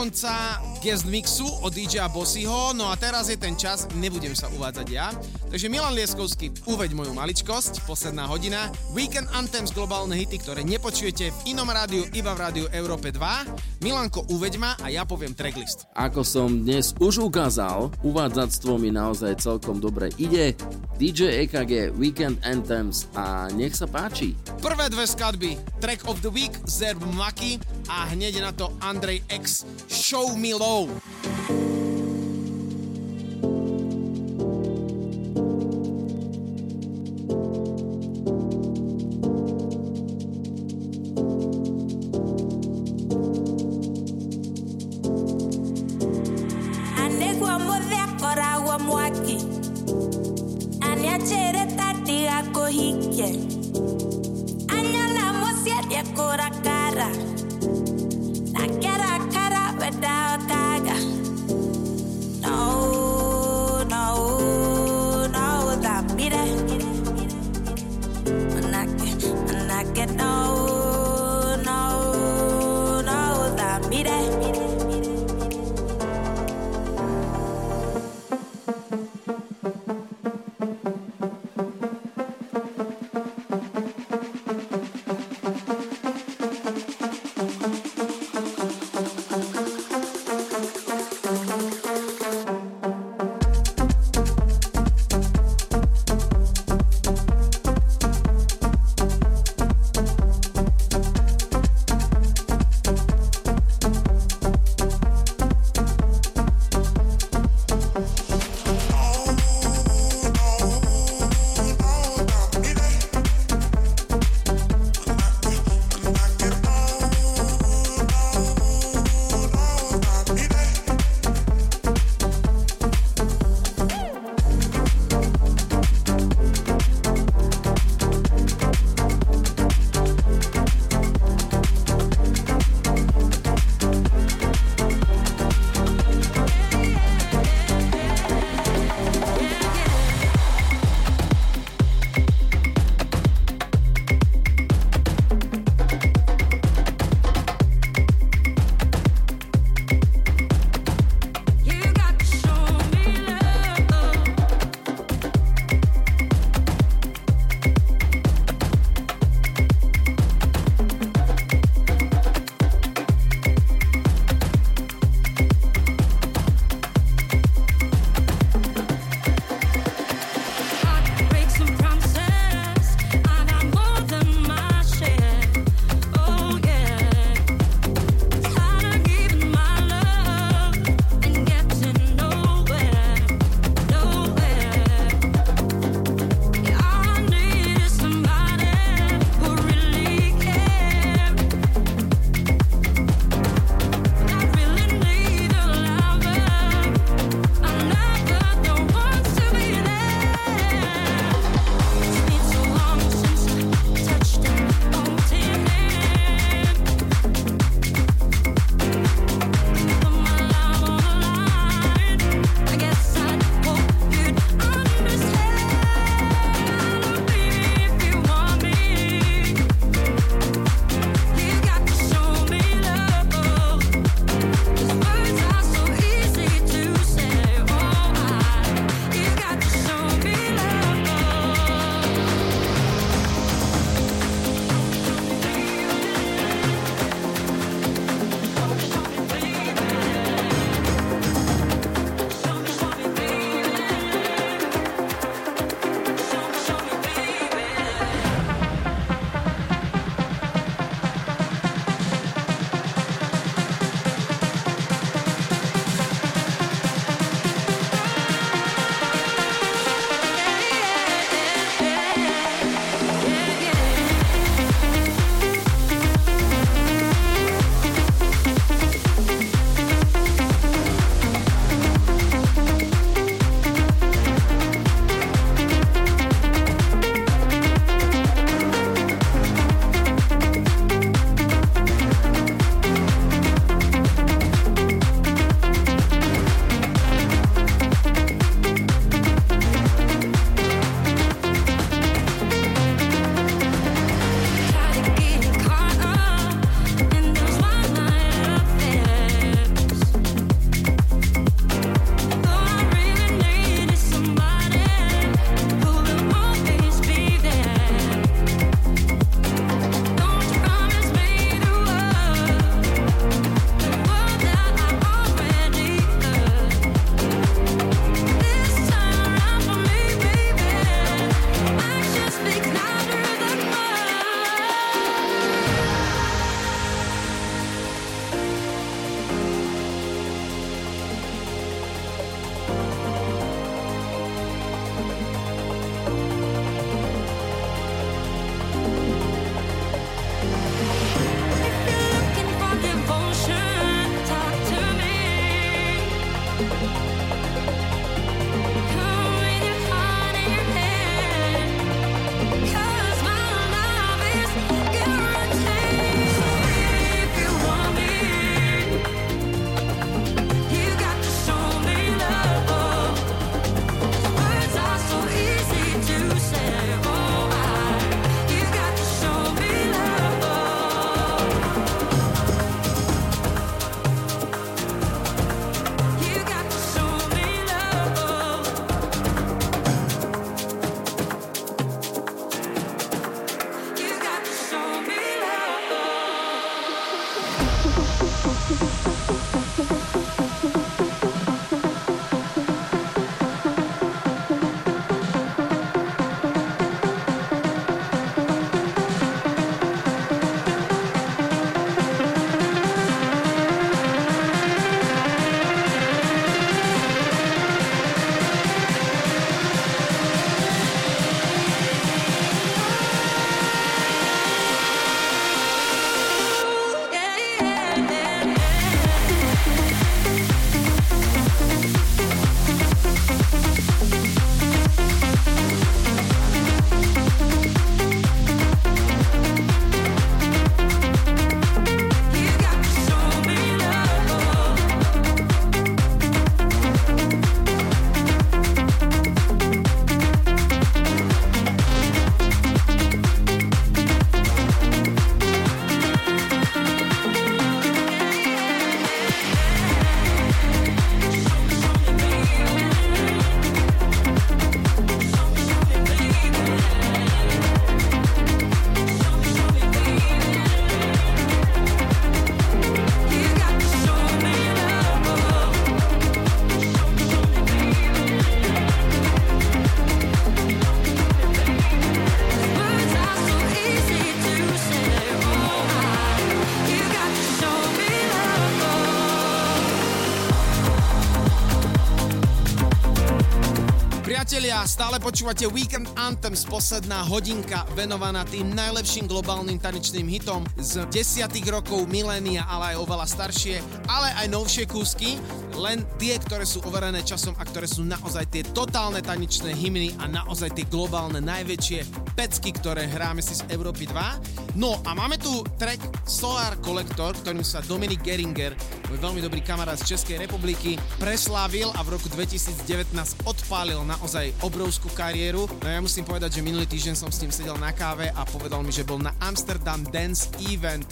Konca guest mixu od DJ Bossyho, no a teraz je ten čas, nebudem sa uvádzať ja. Takže Milan Lieskovský, uveď moju maličkosť, posledná hodina. Weekend Anthems globálne hity, ktoré nepočujete v inom rádiu, iba v rádiu Európe 2. Milanko, uveď ma a ja poviem tracklist. Ako som dnes už ukázal, uvádzactvo mi naozaj celkom dobre ide. DJ EKG Weekend Anthems a nech sa páči. Prvé dve skladby, track of the week, Zerb Maki a hneď na to Andrej X, Show Me Low. Priatelia, stále počúvate Weekend Anthems, posledná hodinka venovaná tým najlepším globálnym tanečným hitom z desiatých rokov milénia, ale aj oveľa staršie, ale aj novšie kúsky, len tie, ktoré sú overené časom a ktoré sú naozaj tie totálne tanečné hymny a naozaj tie globálne najväčšie pecky, ktoré hráme si z Európy 2. No a máme tu track Solar Collector, ktorým sa Dominik Geringer, môj veľmi dobrý kamarát z Českej republiky, preslávil a v roku 2019 odpálil naozaj obrovskú kariéru. No ja musím povedať, že minulý týždeň som s ním sedel na káve a povedal mi, že bol na Amsterdam Dance Event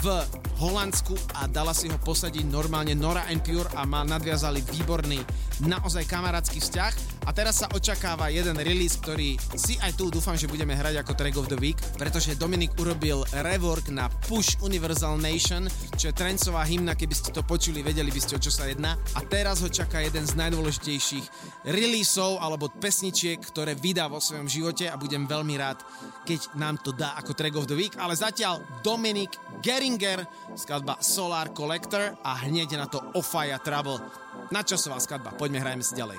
v Holandsku a dala si ho posadiť normálne Nora and Pure a ma nadviazali výborný, naozaj kamarátsky vzťah. A teraz sa očakáva jeden release, ktorý si aj tu dúfam, že budeme hrať ako Track of the Week, pretože Dominik urobil rework na Push Universal Nation, čo je trencová hymna, keby ste to počuli, vedeli by ste o čo sa jedná. A teraz ho čaká jeden z najdôležitejších releaseov alebo pesničiek, ktoré vydá vo svojom živote a budem veľmi rád, keď nám to dá ako Track of the Week. Ale zatiaľ Dominik Geringer, skladba Solar Collector a hneď na to Ofaya Trouble. Nadčasová skladba, poďme hrajme si ďalej.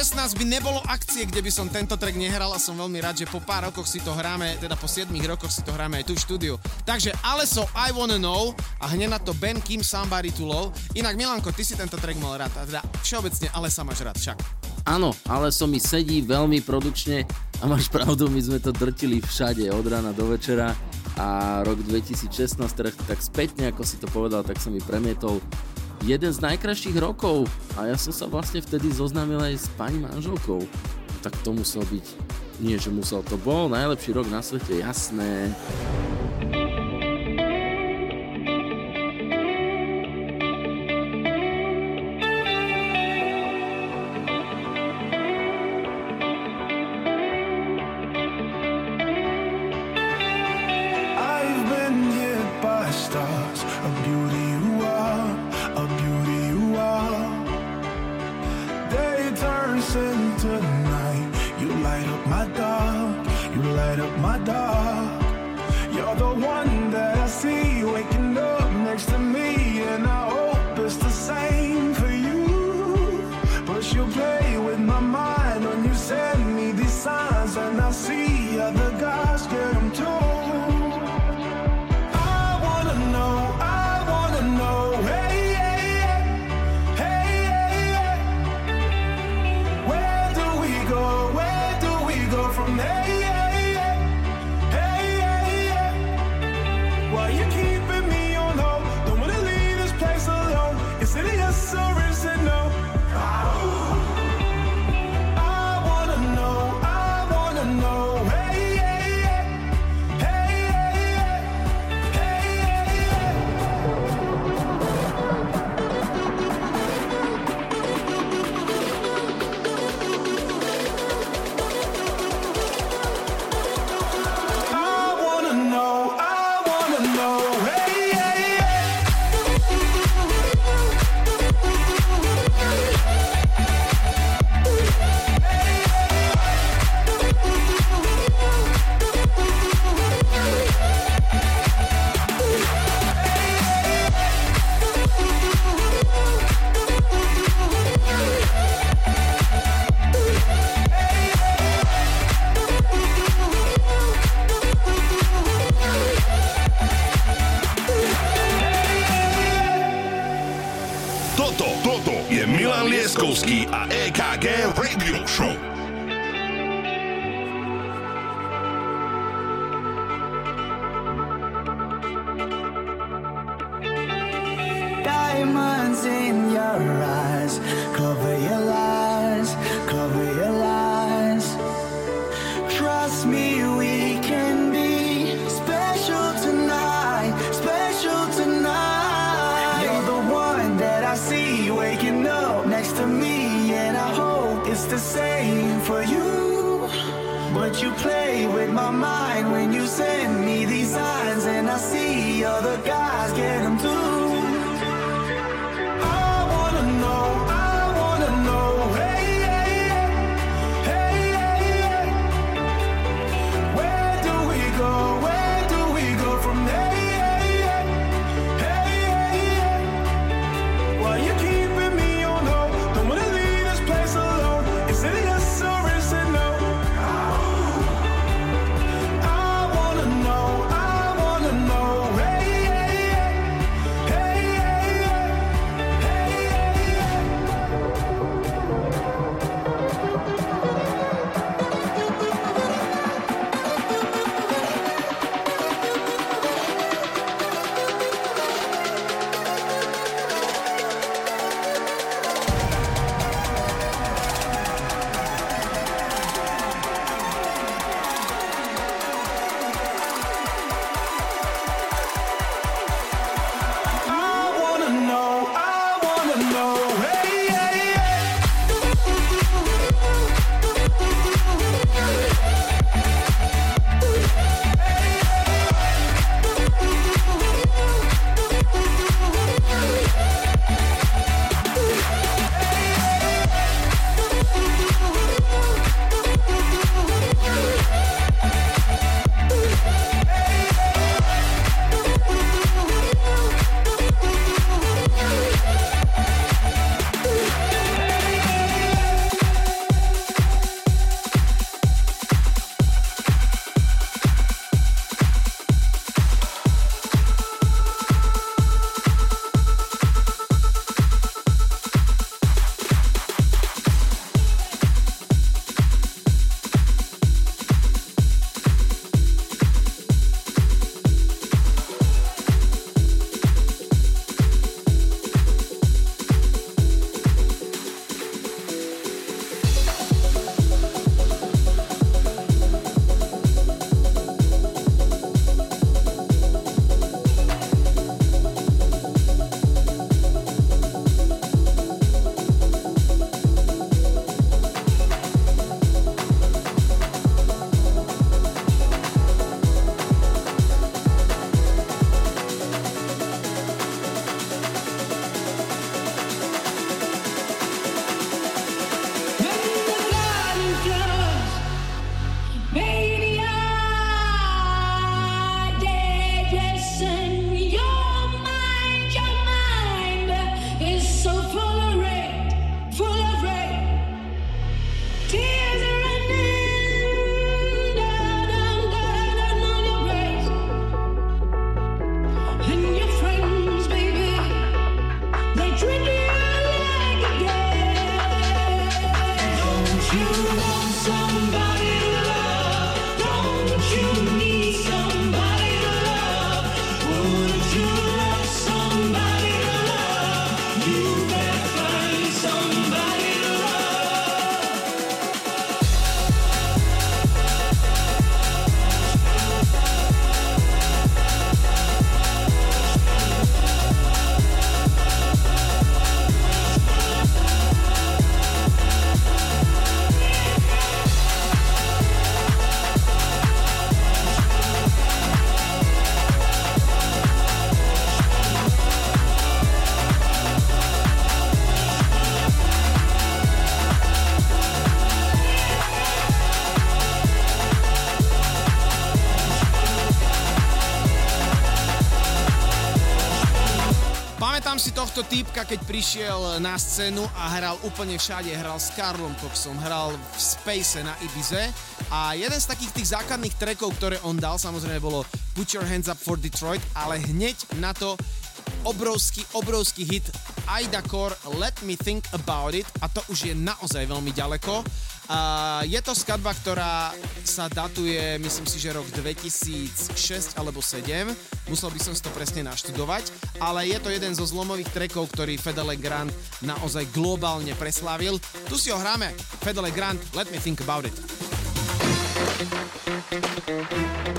16 by nebolo akcie, kde by som tento track nehral a som veľmi rád, že po pár rokoch si to hráme, teda po 7 rokoch si to hráme aj tu v štúdiu. Takže Aleso I Wanna Know a hneď na to Ben Kim Somebody to Love. Inak Milanko, ty si tento track mal rád, a teda všeobecne Alesa máš rád však. Áno, ale som mi sedí veľmi produkčne a máš pravdu, my sme to drtili všade od rána do večera a rok 2016, tak, teda tak spätne, ako si to povedal, tak som mi premietol jeden z najkrajších rokov a ja som sa vlastne vtedy zoznámil aj s pani manželkou. Tak to musel byť, nie že musel, to bol najlepší rok na svete, jasné. Tohto týpka, keď prišiel na scénu a hral úplne všade. Hral s Karlom Coxom, hral v Space na Ibize a jeden z takých tých základných trekov, ktoré on dal, samozrejme bolo Put Your Hands Up for Detroit, ale hneď na to obrovský, obrovský hit Aida Core Let Me Think About It a to už je naozaj veľmi ďaleko. Uh, je to skladba, ktorá sa datuje, myslím si, že rok 2006 alebo 7. Musel by som si to presne naštudovať, ale je to jeden zo zlomových trekov, ktorý Fedele Grant naozaj globálne preslávil. Tu si ho hráme. Fedele Grant, Let Me Think About It. Come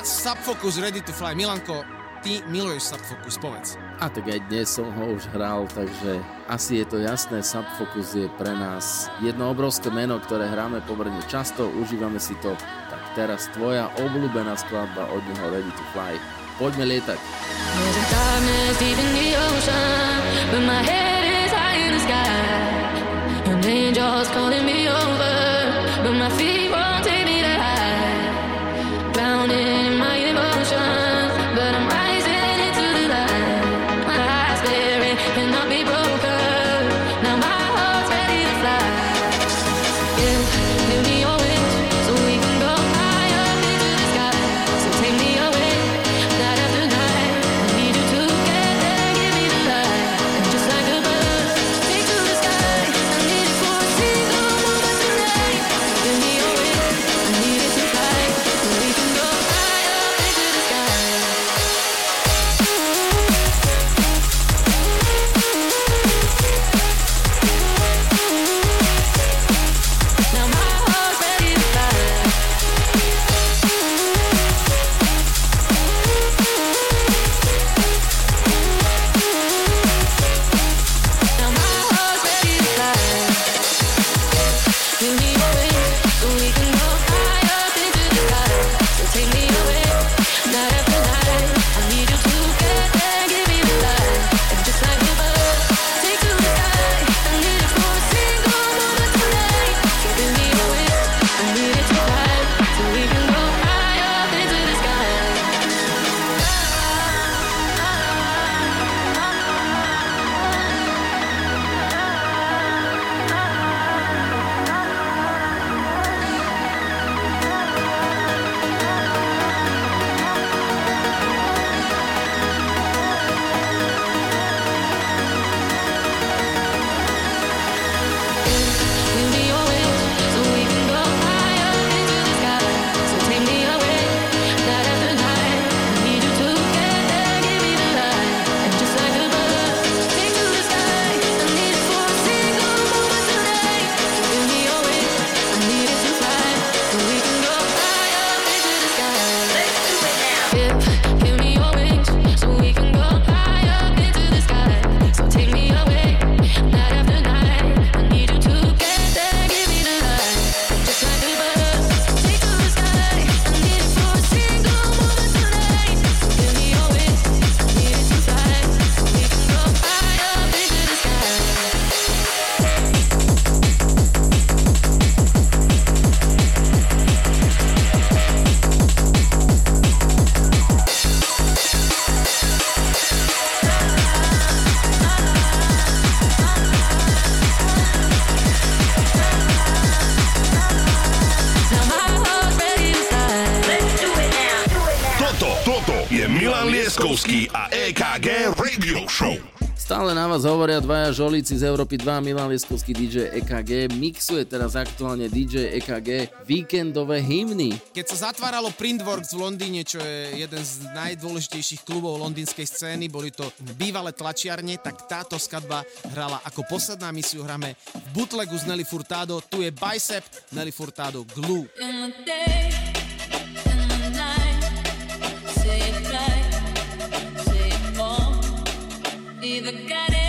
leta Subfocus Ready to Fly. Milanko, ty miluješ Subfocus, povedz. A tak aj dnes som ho už hral, takže asi je to jasné, Subfocus je pre nás jedno obrovské meno, ktoré hráme pomerne často, užívame si to. Tak teraz tvoja obľúbená skladba od neho Ready to Fly. Poďme lietať. A. An angel's calling me over, but my feet Vás hovoria dvaja žolíci z Európy 2, Milan Lieskovský DJ EKG. Mixuje teraz aktuálne DJ EKG víkendové hymny. Keď sa zatváralo Printworks v Londýne, čo je jeden z najdôležitejších klubov londýnskej scény, boli to bývalé tlačiarne, tak táto skladba hrala ako posledná misiu hráme v bootlegu z Nelly Furtado. Tu je Bicep, Nelly Furtado, Glue. In the day, in the night, say it right, say it more. Either got it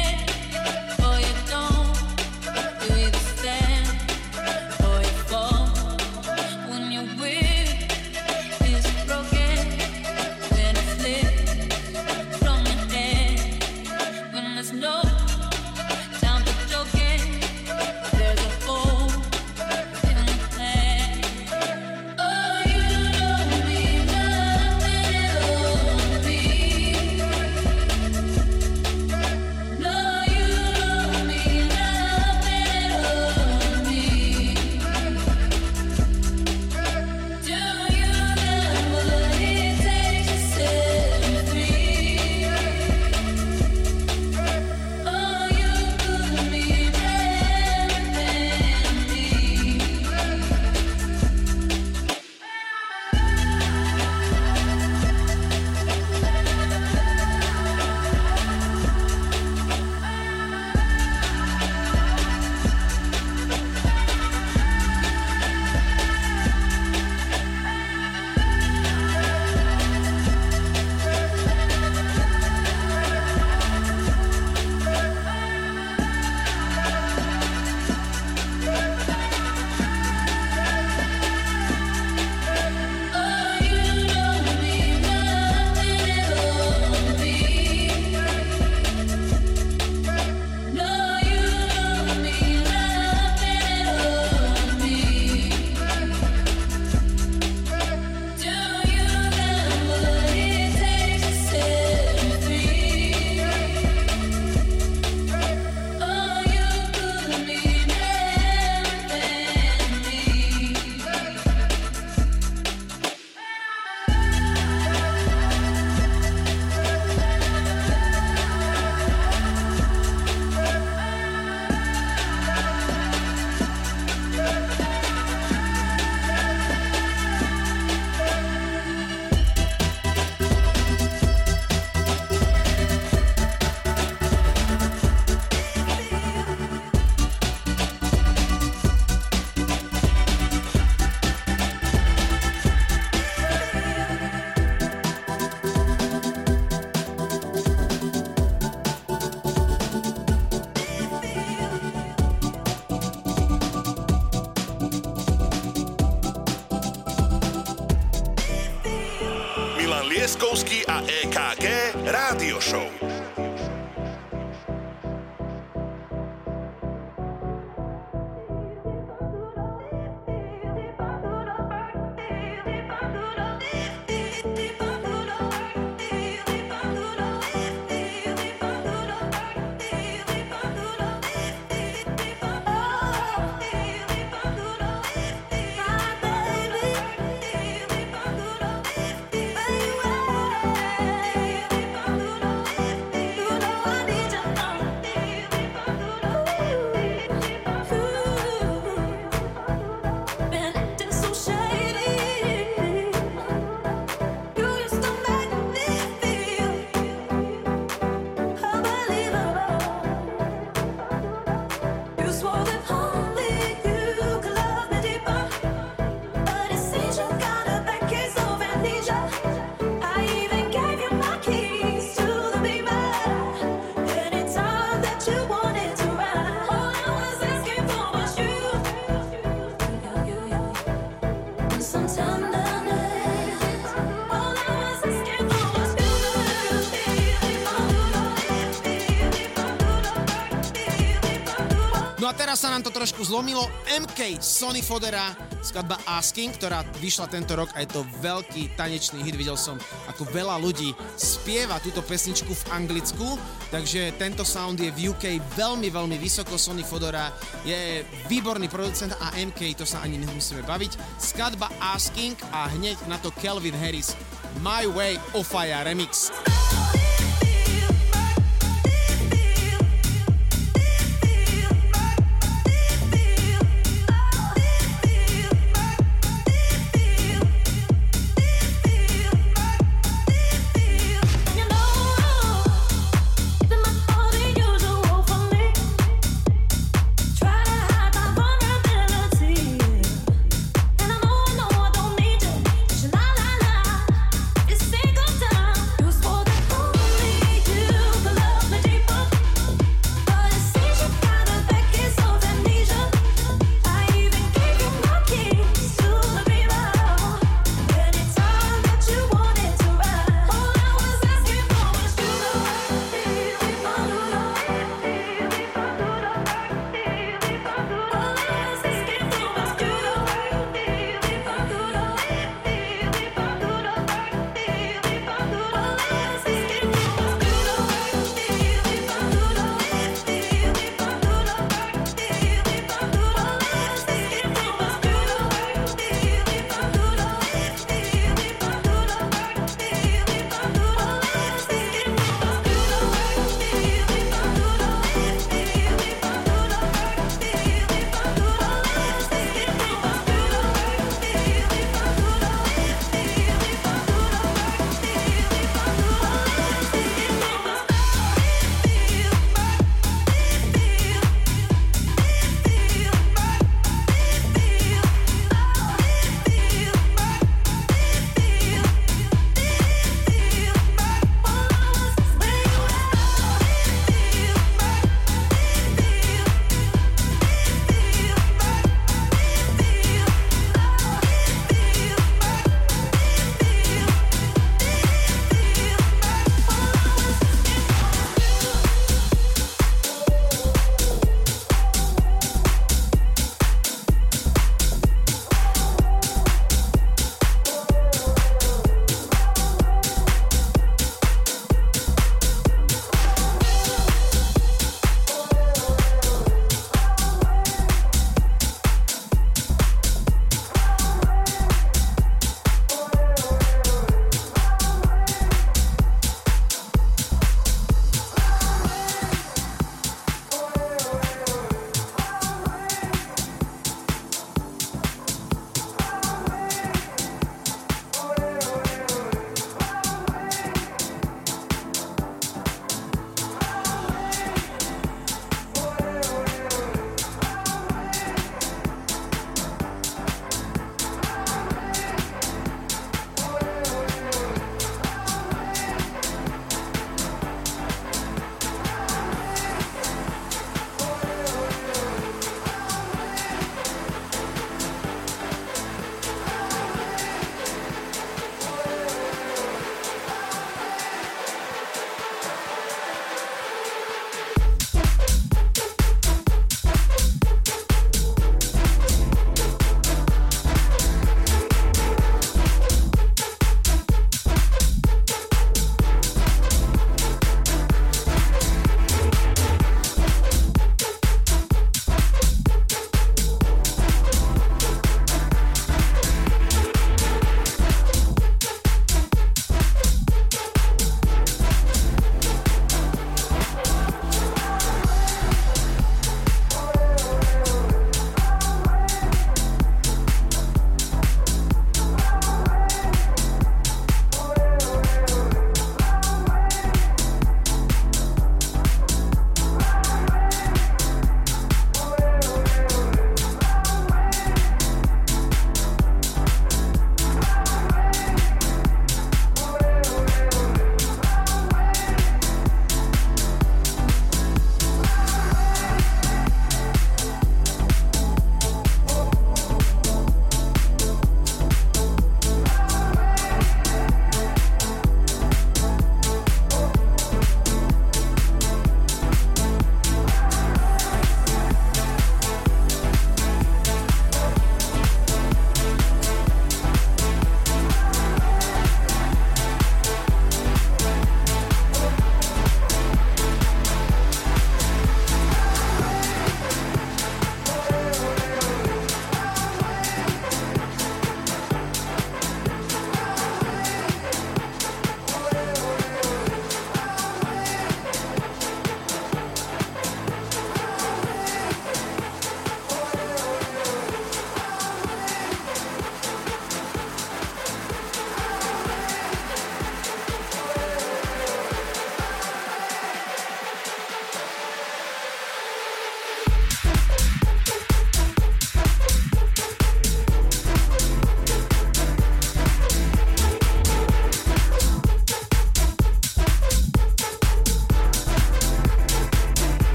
nám to trošku zlomilo. MK Sony Fodera, skladba Asking, ktorá vyšla tento rok a je to veľký tanečný hit. Videl som, ako veľa ľudí spieva túto pesničku v Anglicku, takže tento sound je v UK veľmi, veľmi vysoko. Sony Fodora je výborný producent a MK, to sa ani nemusíme baviť. Skladba Asking a hneď na to Kelvin Harris My Way of Fire Remix.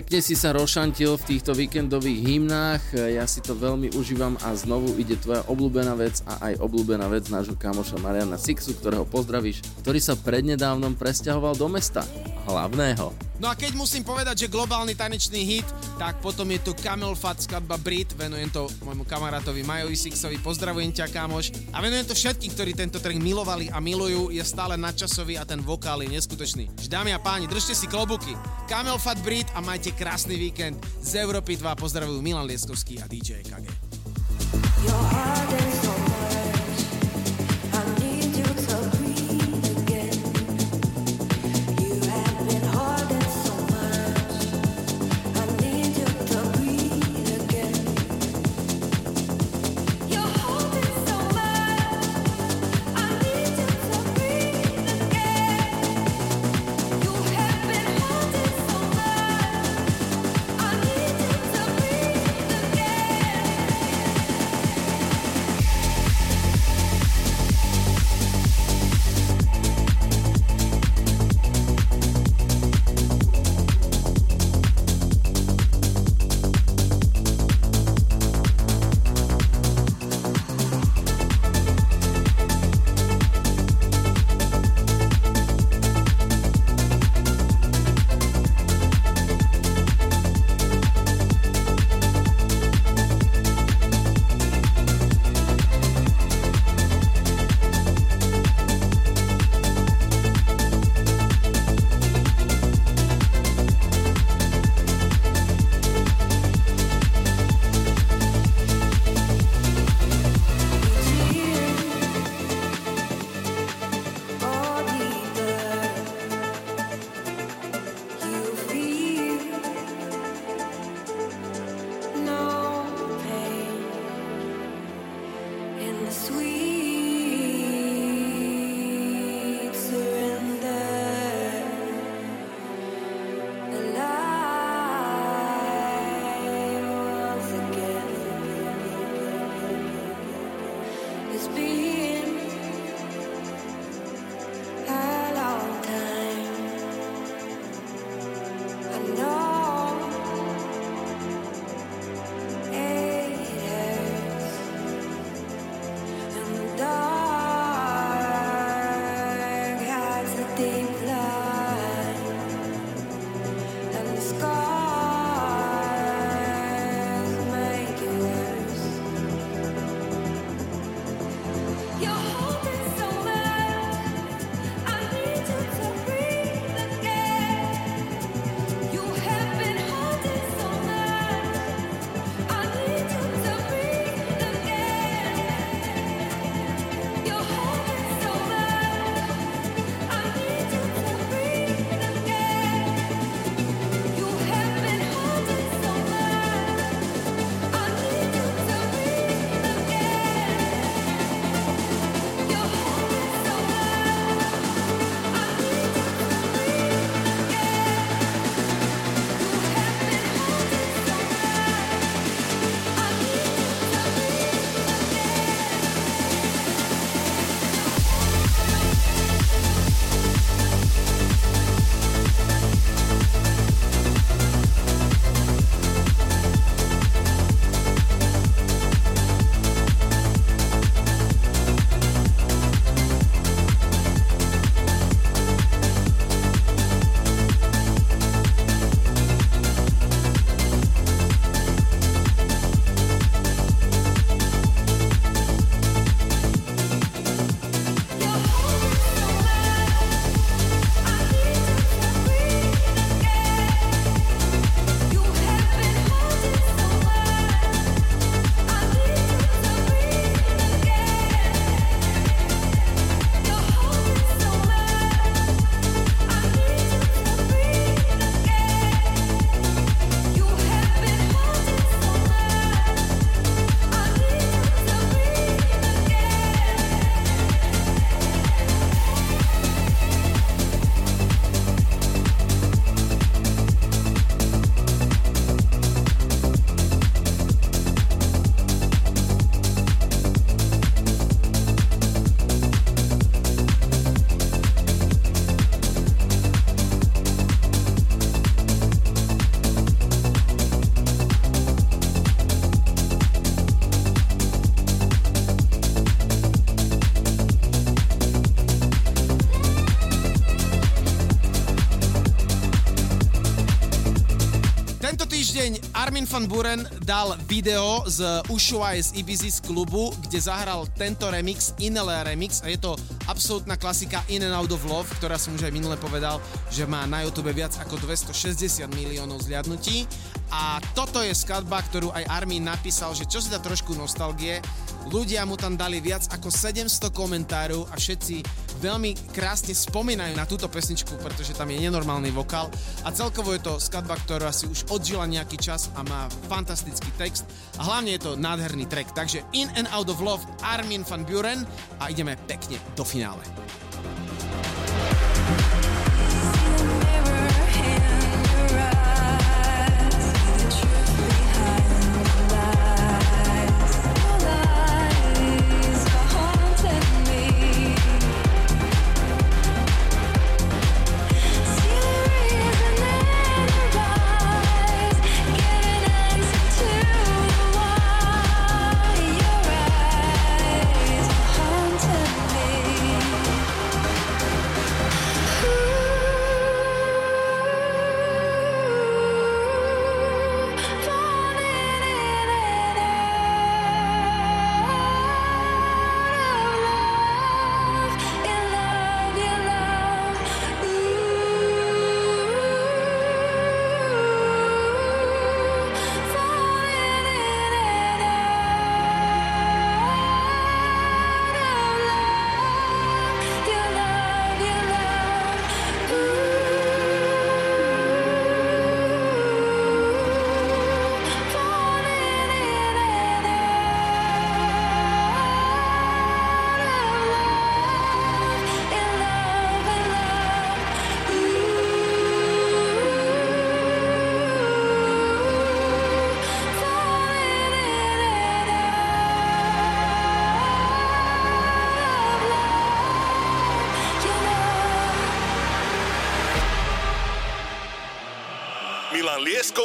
Pekne si sa rošantil v týchto víkendových hymnách, ja si to veľmi užívam a znovu ide tvoja obľúbená vec a aj obľúbená vec nášho kamoša Mariana Sixu, ktorého pozdravíš, ktorý sa prednedávnom presťahoval do mesta hlavného. No a keď musím povedať, že globálny tanečný hit, tak potom je tu Camel Fat skladba Brit, venujem to môjmu kamarátovi Majovi Sixovi, pozdravujem ťa kamoš a venujem to všetkým, ktorí tento track milovali a milujú, je stále nadčasový a ten vokál je neskutočný. Dámy a páni, držte si klobuky. Camel Fat Brit a majte krásny víkend. Z Európy 2 pozdravujú Milan Lieskovský a DJ KG. Your heart is Armin van Buren dal video z Ushuaia z Ibiza z klubu, kde zahral tento remix, Inele remix a je to absolútna klasika In and Out of Love, ktorá som už aj minule povedal, že má na YouTube viac ako 260 miliónov zliadnutí. A toto je skladba, ktorú aj Armin napísal, že čo si dá trošku nostalgie, ľudia mu tam dali viac ako 700 komentárov a všetci veľmi krásne spomínajú na túto pesničku, pretože tam je nenormálny vokál a celkovo je to skladba, ktorá si už odžila nejaký čas a má fantastický text a hlavne je to nádherný track. Takže In and Out of Love Armin van Buren a ideme pekne do finále.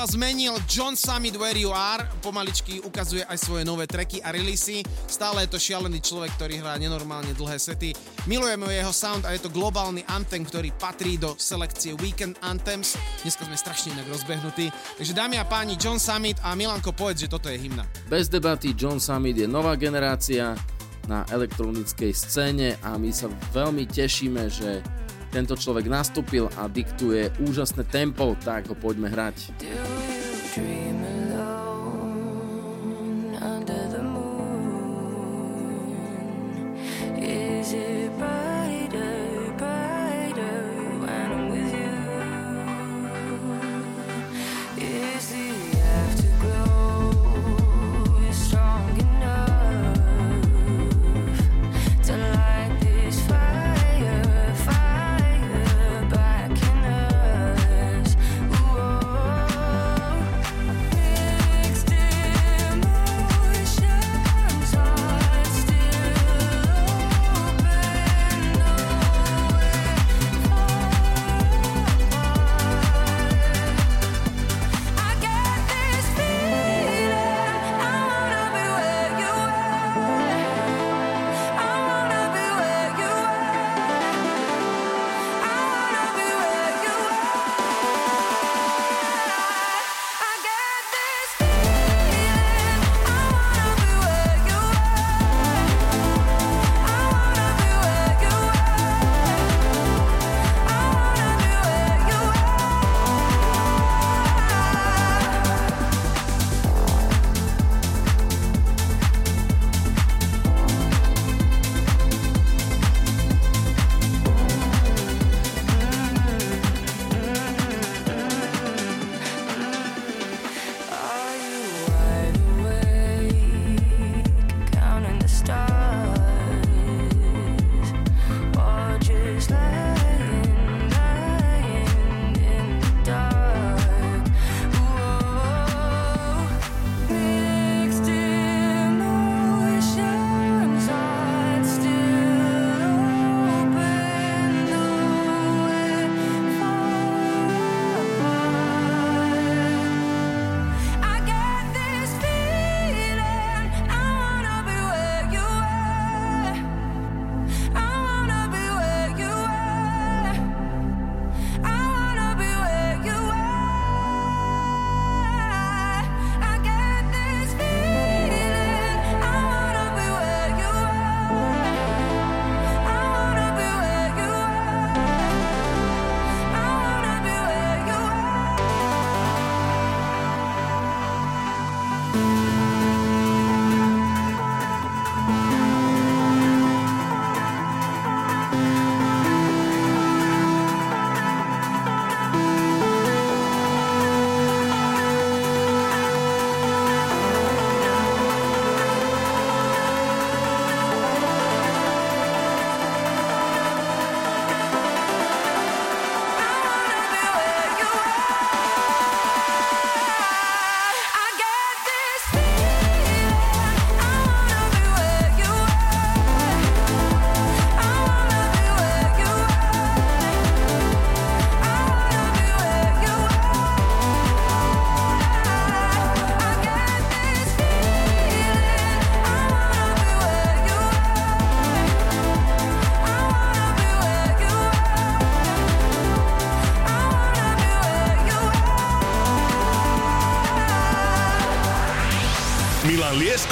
Chala zmenil, John Summit Where You Are, pomaličky ukazuje aj svoje nové treky a releasy. Stále je to šialený človek, ktorý hrá nenormálne dlhé sety. Milujeme jeho sound a je to globálny anthem, ktorý patrí do selekcie Weekend Anthems. Dneska sme strašne inak rozbehnutí. Takže dámy a páni, John Summit a Milanko, povedz, že toto je hymna. Bez debaty, John Summit je nová generácia na elektronickej scéne a my sa veľmi tešíme, že tento človek nastúpil a diktuje úžasné tempo, tak ho poďme hrať. dream.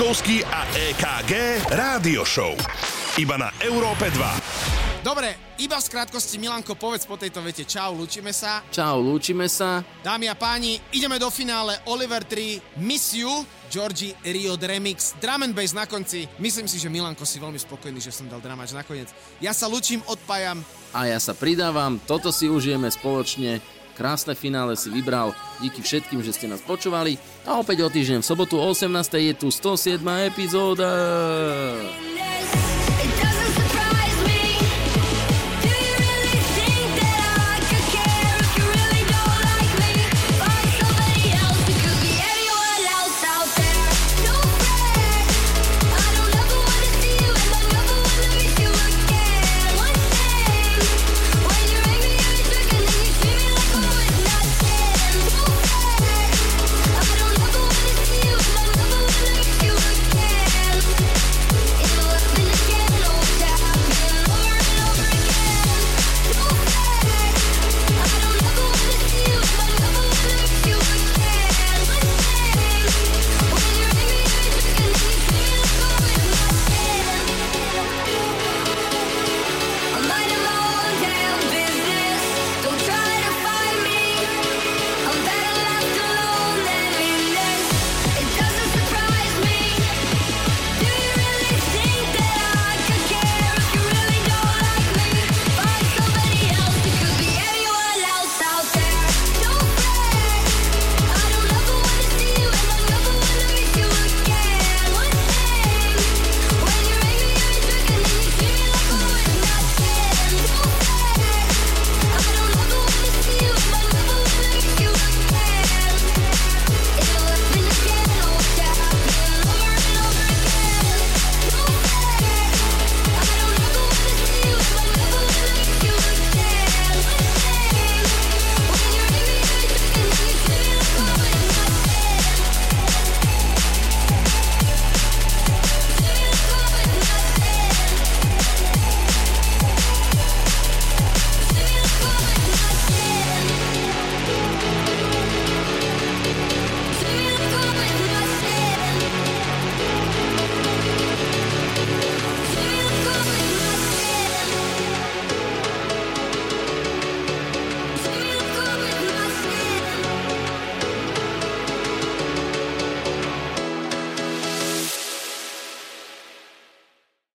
Liptovský a EKG Rádio Show. Iba na Európe 2. Dobre, iba v krátkosti Milanko, povedz po tejto vete čau, lúčime sa. Čau, lúčime sa. Dámy a páni, ideme do finále Oliver 3, Miss You, Georgi Rio Remix, Drum and Bass na konci. Myslím si, že Milanko si veľmi spokojný, že som dal dramač nakoniec. Ja sa lučím, odpájam. A ja sa pridávam, toto si užijeme spoločne Krásne finále si vybral. Díky všetkým, že ste nás počúvali. A opäť o týždeň v sobotu o 18. je tu 107. epizóda.